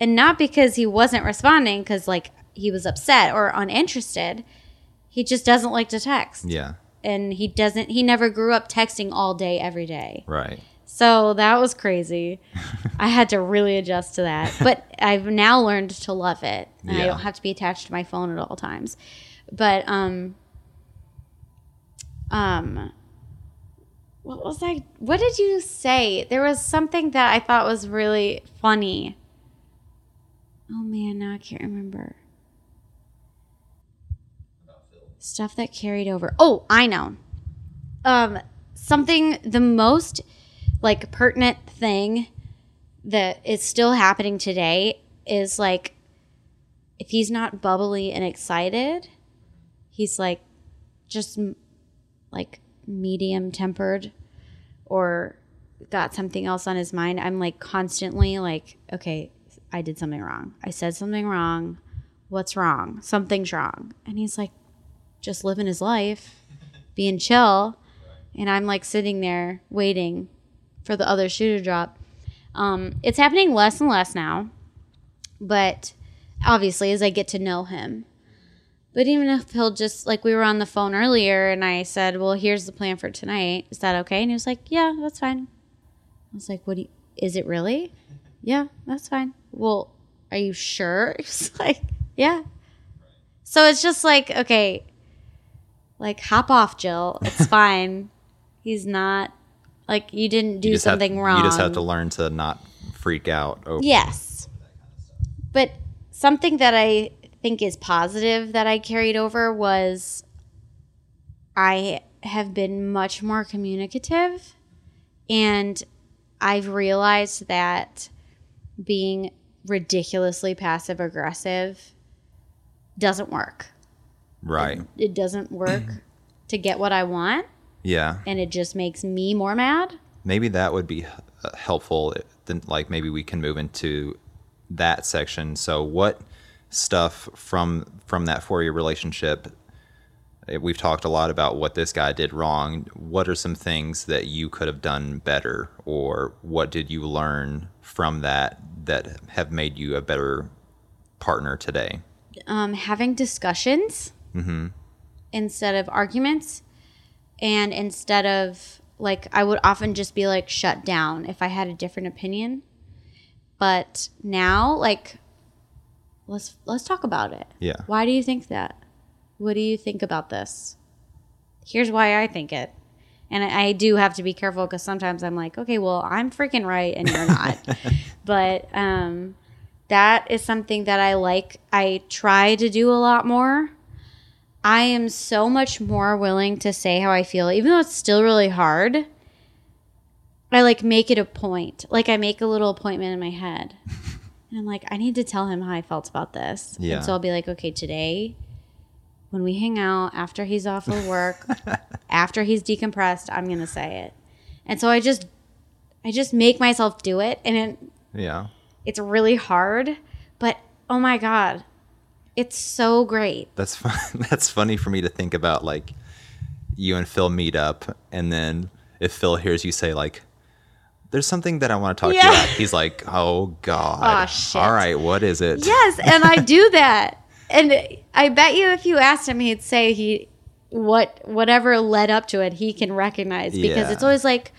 And not because he wasn't responding because like he was upset or uninterested. He just doesn't like to text. Yeah. And he doesn't he never grew up texting all day every day. Right. So that was crazy. I had to really adjust to that. But I've now learned to love it. And I don't have to be attached to my phone at all times. But um um what was I what did you say? There was something that I thought was really funny. Oh man, now I can't remember. Stuff that carried over. Oh, I know. Um something the most like pertinent thing that is still happening today is like if he's not bubbly and excited, he's like just like medium tempered or got something else on his mind. I'm like constantly like, okay, I did something wrong. I said something wrong. What's wrong? Something's wrong. And he's like just living his life, being chill. And I'm like sitting there waiting for the other shoe to drop. Um, it's happening less and less now, but obviously as I get to know him. But even if he'll just like we were on the phone earlier and I said, "Well, here's the plan for tonight. Is that okay?" And he was like, "Yeah, that's fine." I was like, "What do you, is it really?" "Yeah, that's fine." "Well, are you sure?" He's like, "Yeah." So it's just like, okay, like hop off, Jill. It's fine. He's not like you didn't do You just have- something wrong. You just have to learn to not freak out. Over, Yes. But something that I think is positive that I carried over was I have been much more communicative and I've realized that being ridiculously passive aggressive doesn't work. Right. It doesn't work to get what I want Yeah. and it just makes me more mad. Maybe that would be uh, helpful. Then, like, maybe we can move into that section. So, what stuff from from that four year relationship? Eh, We've talked a lot about what this guy did wrong. What are some things that you could have done better, or what did you learn from that that have made you a better partner today? um, having discussions instead of arguments and instead of like i would often just be like shut down if i had a different opinion but now like let's let's talk about it Yeah. why do you think that what do you think about this here's why i think it and i, I do have to be careful because sometimes i'm like okay well i'm freaking right and you're not but um that is something that I like. I try to do a lot more. I am so much more willing to say how I feel, even though it's still really hard. I like make it a point. Like I make a little appointment in my head. And I'm like, I need to tell him how I felt about this. Yeah. And so I'll be like, okay, today, when we hang out, after he's off of work, after he's decompressed, I'm gonna say it. And so I just I just make myself do it and it Yeah. it's really hard, but oh my god, it's so great. That's fun. That's funny for me to think about. Like you and Phil meet up, and then if Phil hears you say like, "There's something that I want to talk to you about," he's like, "Oh God! Shit. All right, what is it?" Yes, and I do that. And I bet you if you asked him, he'd say he what whatever led up to it, he can recognize because Yeah. it's always like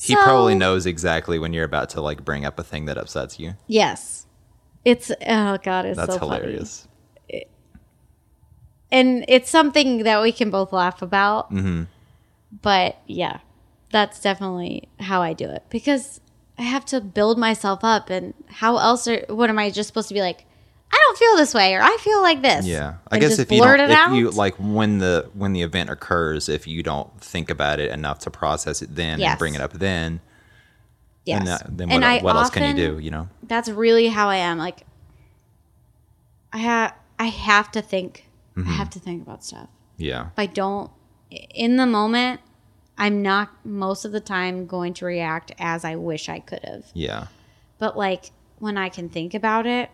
He probably knows exactly when you're about to like bring up a thing that upsets you. Yes, it's oh god, it's That's so funny. hilarious. and it's something that we can both laugh about. Mm-hmm. But yeah, that's definitely how I do it because I have to build myself up. And how else? Are, what am I just supposed to be like? I don't feel this way, or I feel like this. Yeah, I And guess if you blurt don't, it if out. you like when the when the event occurs, if you don't think about it enough to process it then Yes. and bring it up then, yes. then, that, then And what, I what else can often- you do? You know? That's really how I am. Like, I have I have to think. Mm-hmm. I have to think about stuff. Yeah. If I don't, in the moment, I'm not most of the time going to react as I wish I could have. Yeah. But like when I can think about it,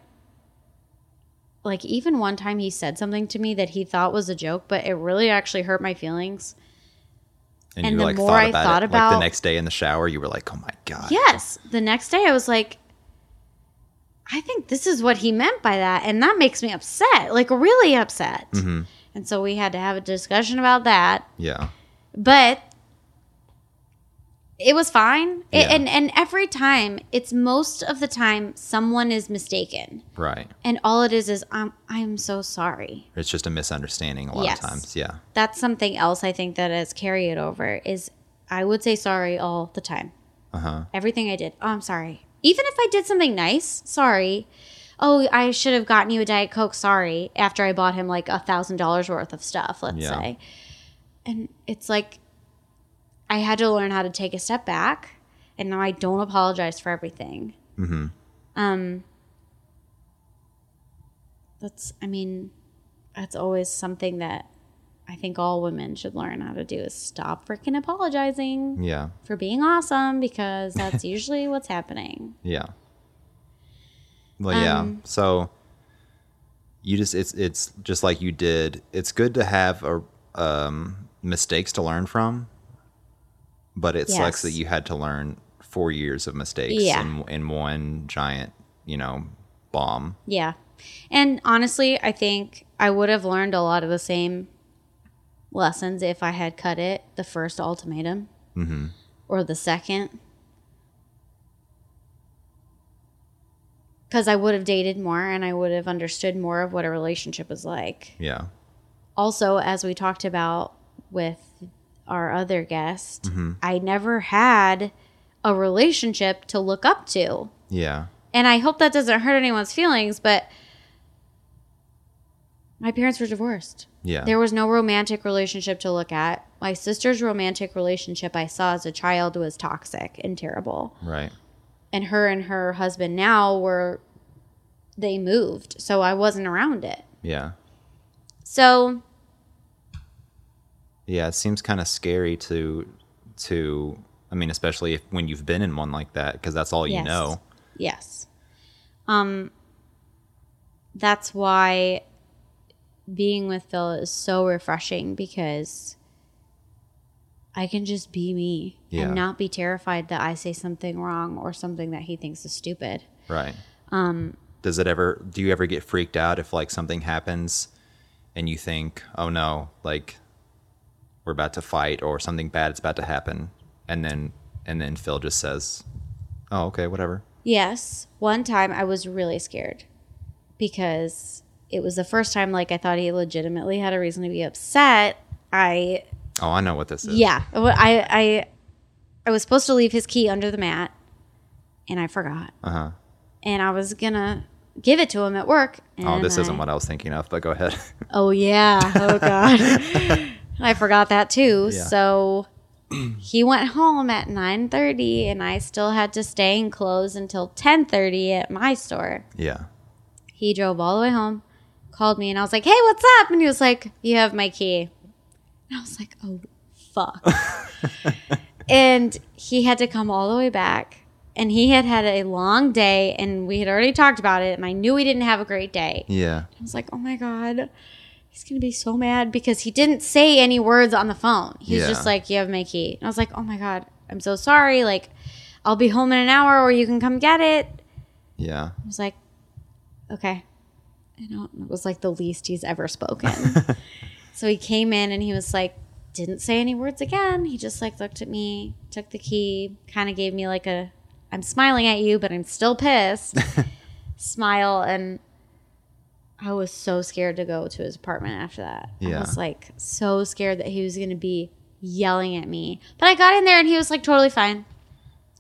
like even one time he said something to me that he thought was a joke, but it really actually hurt my feelings. And, And you the like more thought I about thought it like the next day in the shower, you were like, "Oh my god." Yes. The next day I was like, I think this is what he meant by that. And that makes me upset, like really upset. Mm-hmm. And so we had to have a discussion about that. Yeah. But it was fine. It- Yeah. and, and every time, it's most of the time someone is mistaken. Right. And all it is is, I'm, I'm so sorry. It's just a misunderstanding a lot Yes. of times. Yeah. That's something else I think that has carried over is I would say sorry all the time. Uh huh. Everything I did. Oh, I'm sorry. Even if I did something nice, sorry. Oh, I should have gotten you a Diet Coke, sorry, after I bought him like a thousand dollars worth of stuff, let's Yeah. say. And it's like I had to learn how to take a step back and now I don't apologize for everything. Mm-hmm. Um that's I mean, that's always something that I think all women should learn how to do is stop freaking apologizing Yeah. for being awesome because that's usually what's happening. Yeah. Well, yeah. Um, So you just it's it's just like you did. It's good to have a um, mistakes to learn from, but it sucks Yes. that you had to learn four years of mistakes Yeah. in in one giant, you know, bomb. Yeah. And honestly, I think I would have learned a lot of the same lessons if I had cut it the first ultimatum mm-hmm. or the second. Because I would have dated more and I would have understood more of what a relationship was like. Yeah. also as we talked about with our other guest mm-hmm. i never had a relationship to look up to Yeah. and i hope that doesn't hurt anyone's feelings but my parents were divorced Yeah. there was no romantic relationship to look at my sister's romantic relationship i saw as a child was toxic and terrible right. and her and her husband now were they moved so i wasn't around it Yeah. so Yeah, it seems kind of scary to to I mean, especially if, when you've been in one like that because that's all you know. Yes. Um that's why being with Phil is so refreshing because I can just be me Yeah. and not be terrified that I say something wrong or something that he thinks is stupid. Right. Um does it ever do you ever get freaked out if like something happens and you think, "Oh no, like we're about to fight or something bad is about to happen." And then and then Phil just says, "Oh, okay, whatever." Yes, one time I was really scared because it was the first time like I thought he legitimately had a reason to be upset. I Oh, I know what this is. Yeah, I I I was supposed to leave his key under the mat, and I forgot. Uh-huh. And I was gonna give it to him at work. And Oh, this isn't what I was thinking of, but go ahead. Oh yeah. Oh god. I forgot that too. Yeah. So he went home at nine thirty, and I still had to stay and close until ten thirty at my store. yeah. He drove all the way home, called me, and I was like, "Hey, what's up?" And he was like, "You have my key." And I was like, "Oh, fuck." and he had to come all the way back, and he had had a long day, and we had already talked about it, and I knew he didn't have a great day. Yeah. I was like, "Oh my god." He's gonna be so mad because he didn't say any words on the phone. He's Yeah. just like, "You have my key." And I was like, "Oh my god, I'm so sorry. Like, I'll be home in an hour, or you can come get it." Yeah. I was like, okay. I don't, it was like the least he's ever spoken. so he came in and he was like, didn't say any words again. He just like looked at me, took the key, kind of gave me like a, I'm smiling at you, but I'm still pissed smile. And I was so scared to go to his apartment after that. Yeah. I was like so scared that he was going to be yelling at me. But I got in there and he was like totally fine.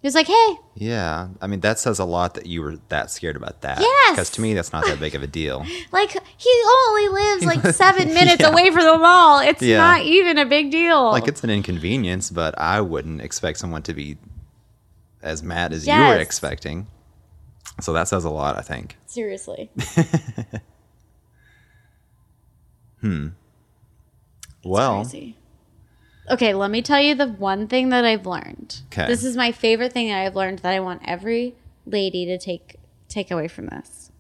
He was like, hey, Yeah. I mean, that says a lot that you were that scared about that. Yes. Because to me, that's not that big of a deal. Like he only lives like seven minutes Yeah. away from the mall. It's Yeah. not even a big deal. like it's an inconvenience, but I wouldn't expect someone to be as mad as you were expecting. So that says a lot, I think. seriously. Hmm. well, Crazy. Okay, let me tell you the one thing that I've learned. 'Kay. This is my favorite thing that I've learned that I want every lady to take take away from this.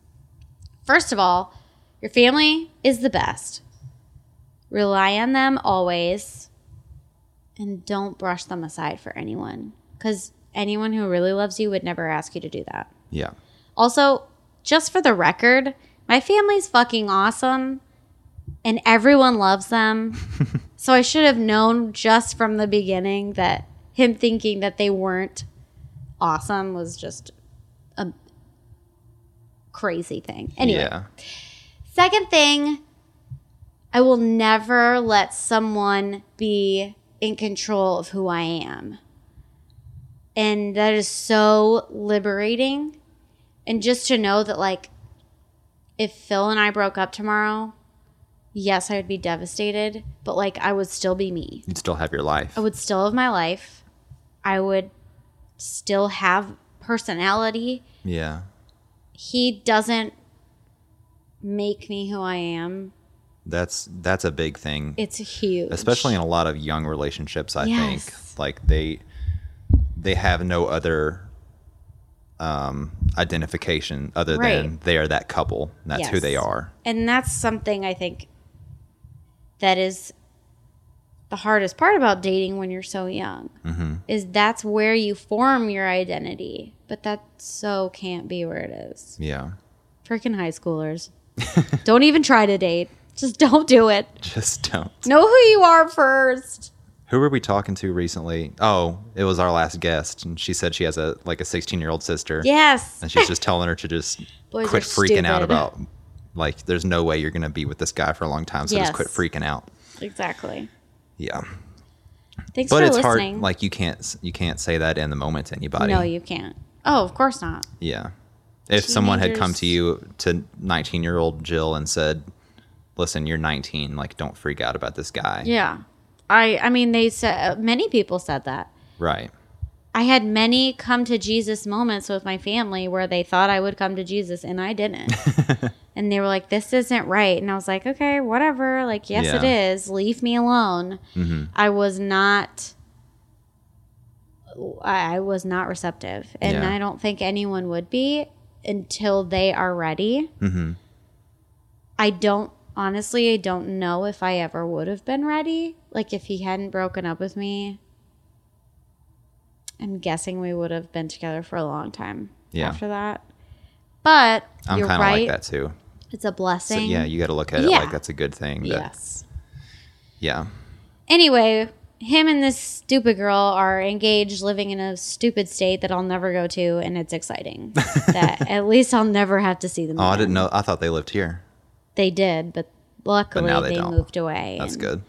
First of all, your family is the best. Rely on them always. and don't brush them aside for anyone because anyone who really loves you would never ask you to do that. Yeah. Also, just for the record, my family's fucking awesome and everyone loves them. so I should have known just from the beginning that him thinking that they weren't awesome was just a crazy thing. Anyway, Yeah. second thing, I will never let someone be in control of who I am. And that is so liberating. And just to know that, like, if Phil and I broke up tomorrow, yes, I would be devastated, but like, I would still be me. You'd still have your life. I would still have my life. I would still have personality. Yeah. He doesn't make me who I am. That's that's a big thing. It's huge. especially in a lot of young relationships i Yes. think like they they have no other um identification other than they are that couple that's who they are And that's something I think that is the hardest part about dating when you're so young. Mm-hmm. Is that's where you form your identity, but that so can't be where it is. yeah Freaking high schoolers. don't even try to date. Just don't do it. just don't Know who you are first. who were we talking to recently oh it was our last guest and she said she has a like a 16 year old sister Yes. and she's just telling her to just Boys quit freaking out about like there's no way you're gonna be with this guy for a long time so just quit freaking out exactly. yeah Thanks but for it's listening. hard like you can't you can't say that in the moment to anybody no, you can't. Oh, of course not. Yeah. If someone had come to you to 19 year old Jill and said, listen, you're 19, like, don't freak out about this guy. Yeah. I I mean they said many people said that. Right. I had many come to Jesus moments with my family where they thought I would come to Jesus and I didn't. and they were like, this isn't right. And I was like, okay, whatever. Like, yes, it Yeah. is. Leave me alone. I was not. I I was not receptive, and Yeah. I don't think anyone would be until they are ready. Mm-hmm. I don't honestly. I don't know if I ever would have been ready. Like if he hadn't broken up with me, I'm guessing we would have been together for a long time Yeah. after that. But I'm kind of right. like that too. It's a So, blessing. yeah, you got to look at it like that's a good thing. that- yes. Yeah. Anyway, him and this stupid girl are engaged, living in a stupid state that I'll never go to, and it's exciting. that at least I'll never have to see them. Oh, I didn't know. I thought they lived here. They did, but luckily now they, they moved away. That's good.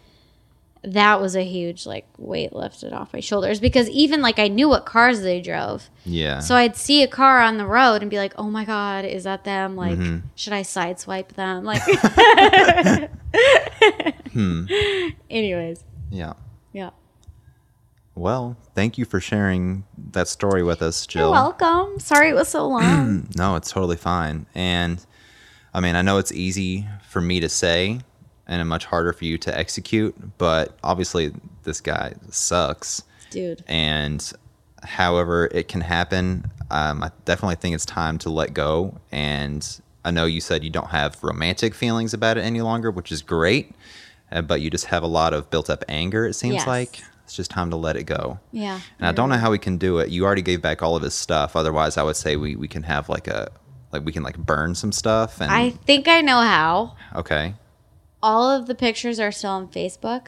That was a huge like weight lifted off my shoulders because even like I knew what cars they drove. Yeah. So I'd see a car on the road and be like, "Oh my god, is that them? Like, Mm-hmm. should I sideswipe them?" Like, Hmm. anyways, yeah. yeah. Well, thank you for sharing that story with us, Jill. You're welcome. Sorry it was so long. No, it's totally fine. And I mean, I know it's easy for me to say and it's much harder for you to execute, but obviously this guy sucks. Dude. And however it can happen, um, I definitely think it's time to let go. And I know you said you don't have romantic feelings about it any longer, which is great, uh, but you just have a lot of built up anger, it seems Yes. like. It's just time to let it go. Yeah. And I don't know how we can do it. You already gave back all of his stuff. Otherwise, I would say we, we can have like a like we can like burn some stuff and I think I know how. okay, All of the pictures are still on Facebook.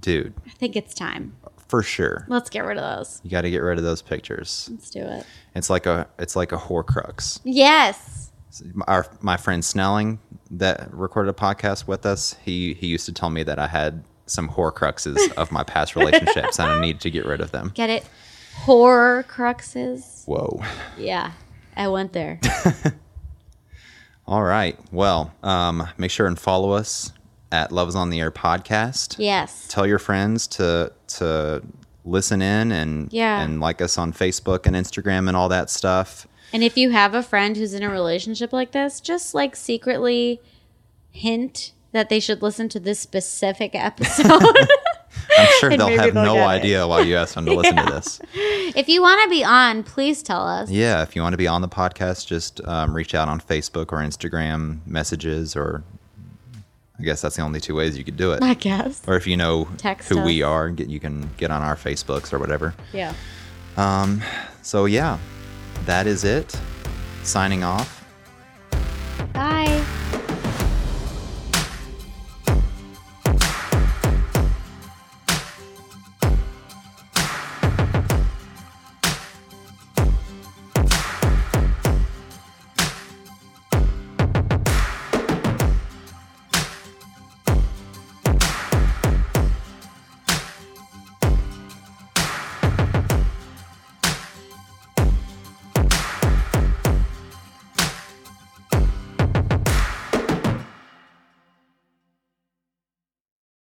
dude, I think it's time. for sure. Let's get rid of those. You got to get rid of those pictures. Let's do it. It's like a it's like a Horcrux. Yes. Our my friend Snelling that recorded a podcast with us. He he used to tell me that I had some Horcruxes of my past relationships and I need to get rid of them. Get it? Horror cruxes. Whoa. Yeah. I went there. All right. Well, um, make sure and follow us at Loves on the Air podcast. yes. tell your friends to to listen in and Yeah. and like us on Facebook and Instagram and all that stuff. And if you have a friend who's in a relationship like this, just like secretly hint that they should listen to this specific episode. I'm sure they'll have they'll no get it. idea why you asked them to listen Yeah. to this. if you want to be on, please tell us. Yeah, if you want to be on the podcast, just um, reach out on Facebook or Instagram messages or I guess that's the only two ways you could do it. I guess. Or if you know Text who us. we are, get, you can get on our Facebooks or whatever. Yeah. Um, so, yeah, that is it. Signing off. Bye.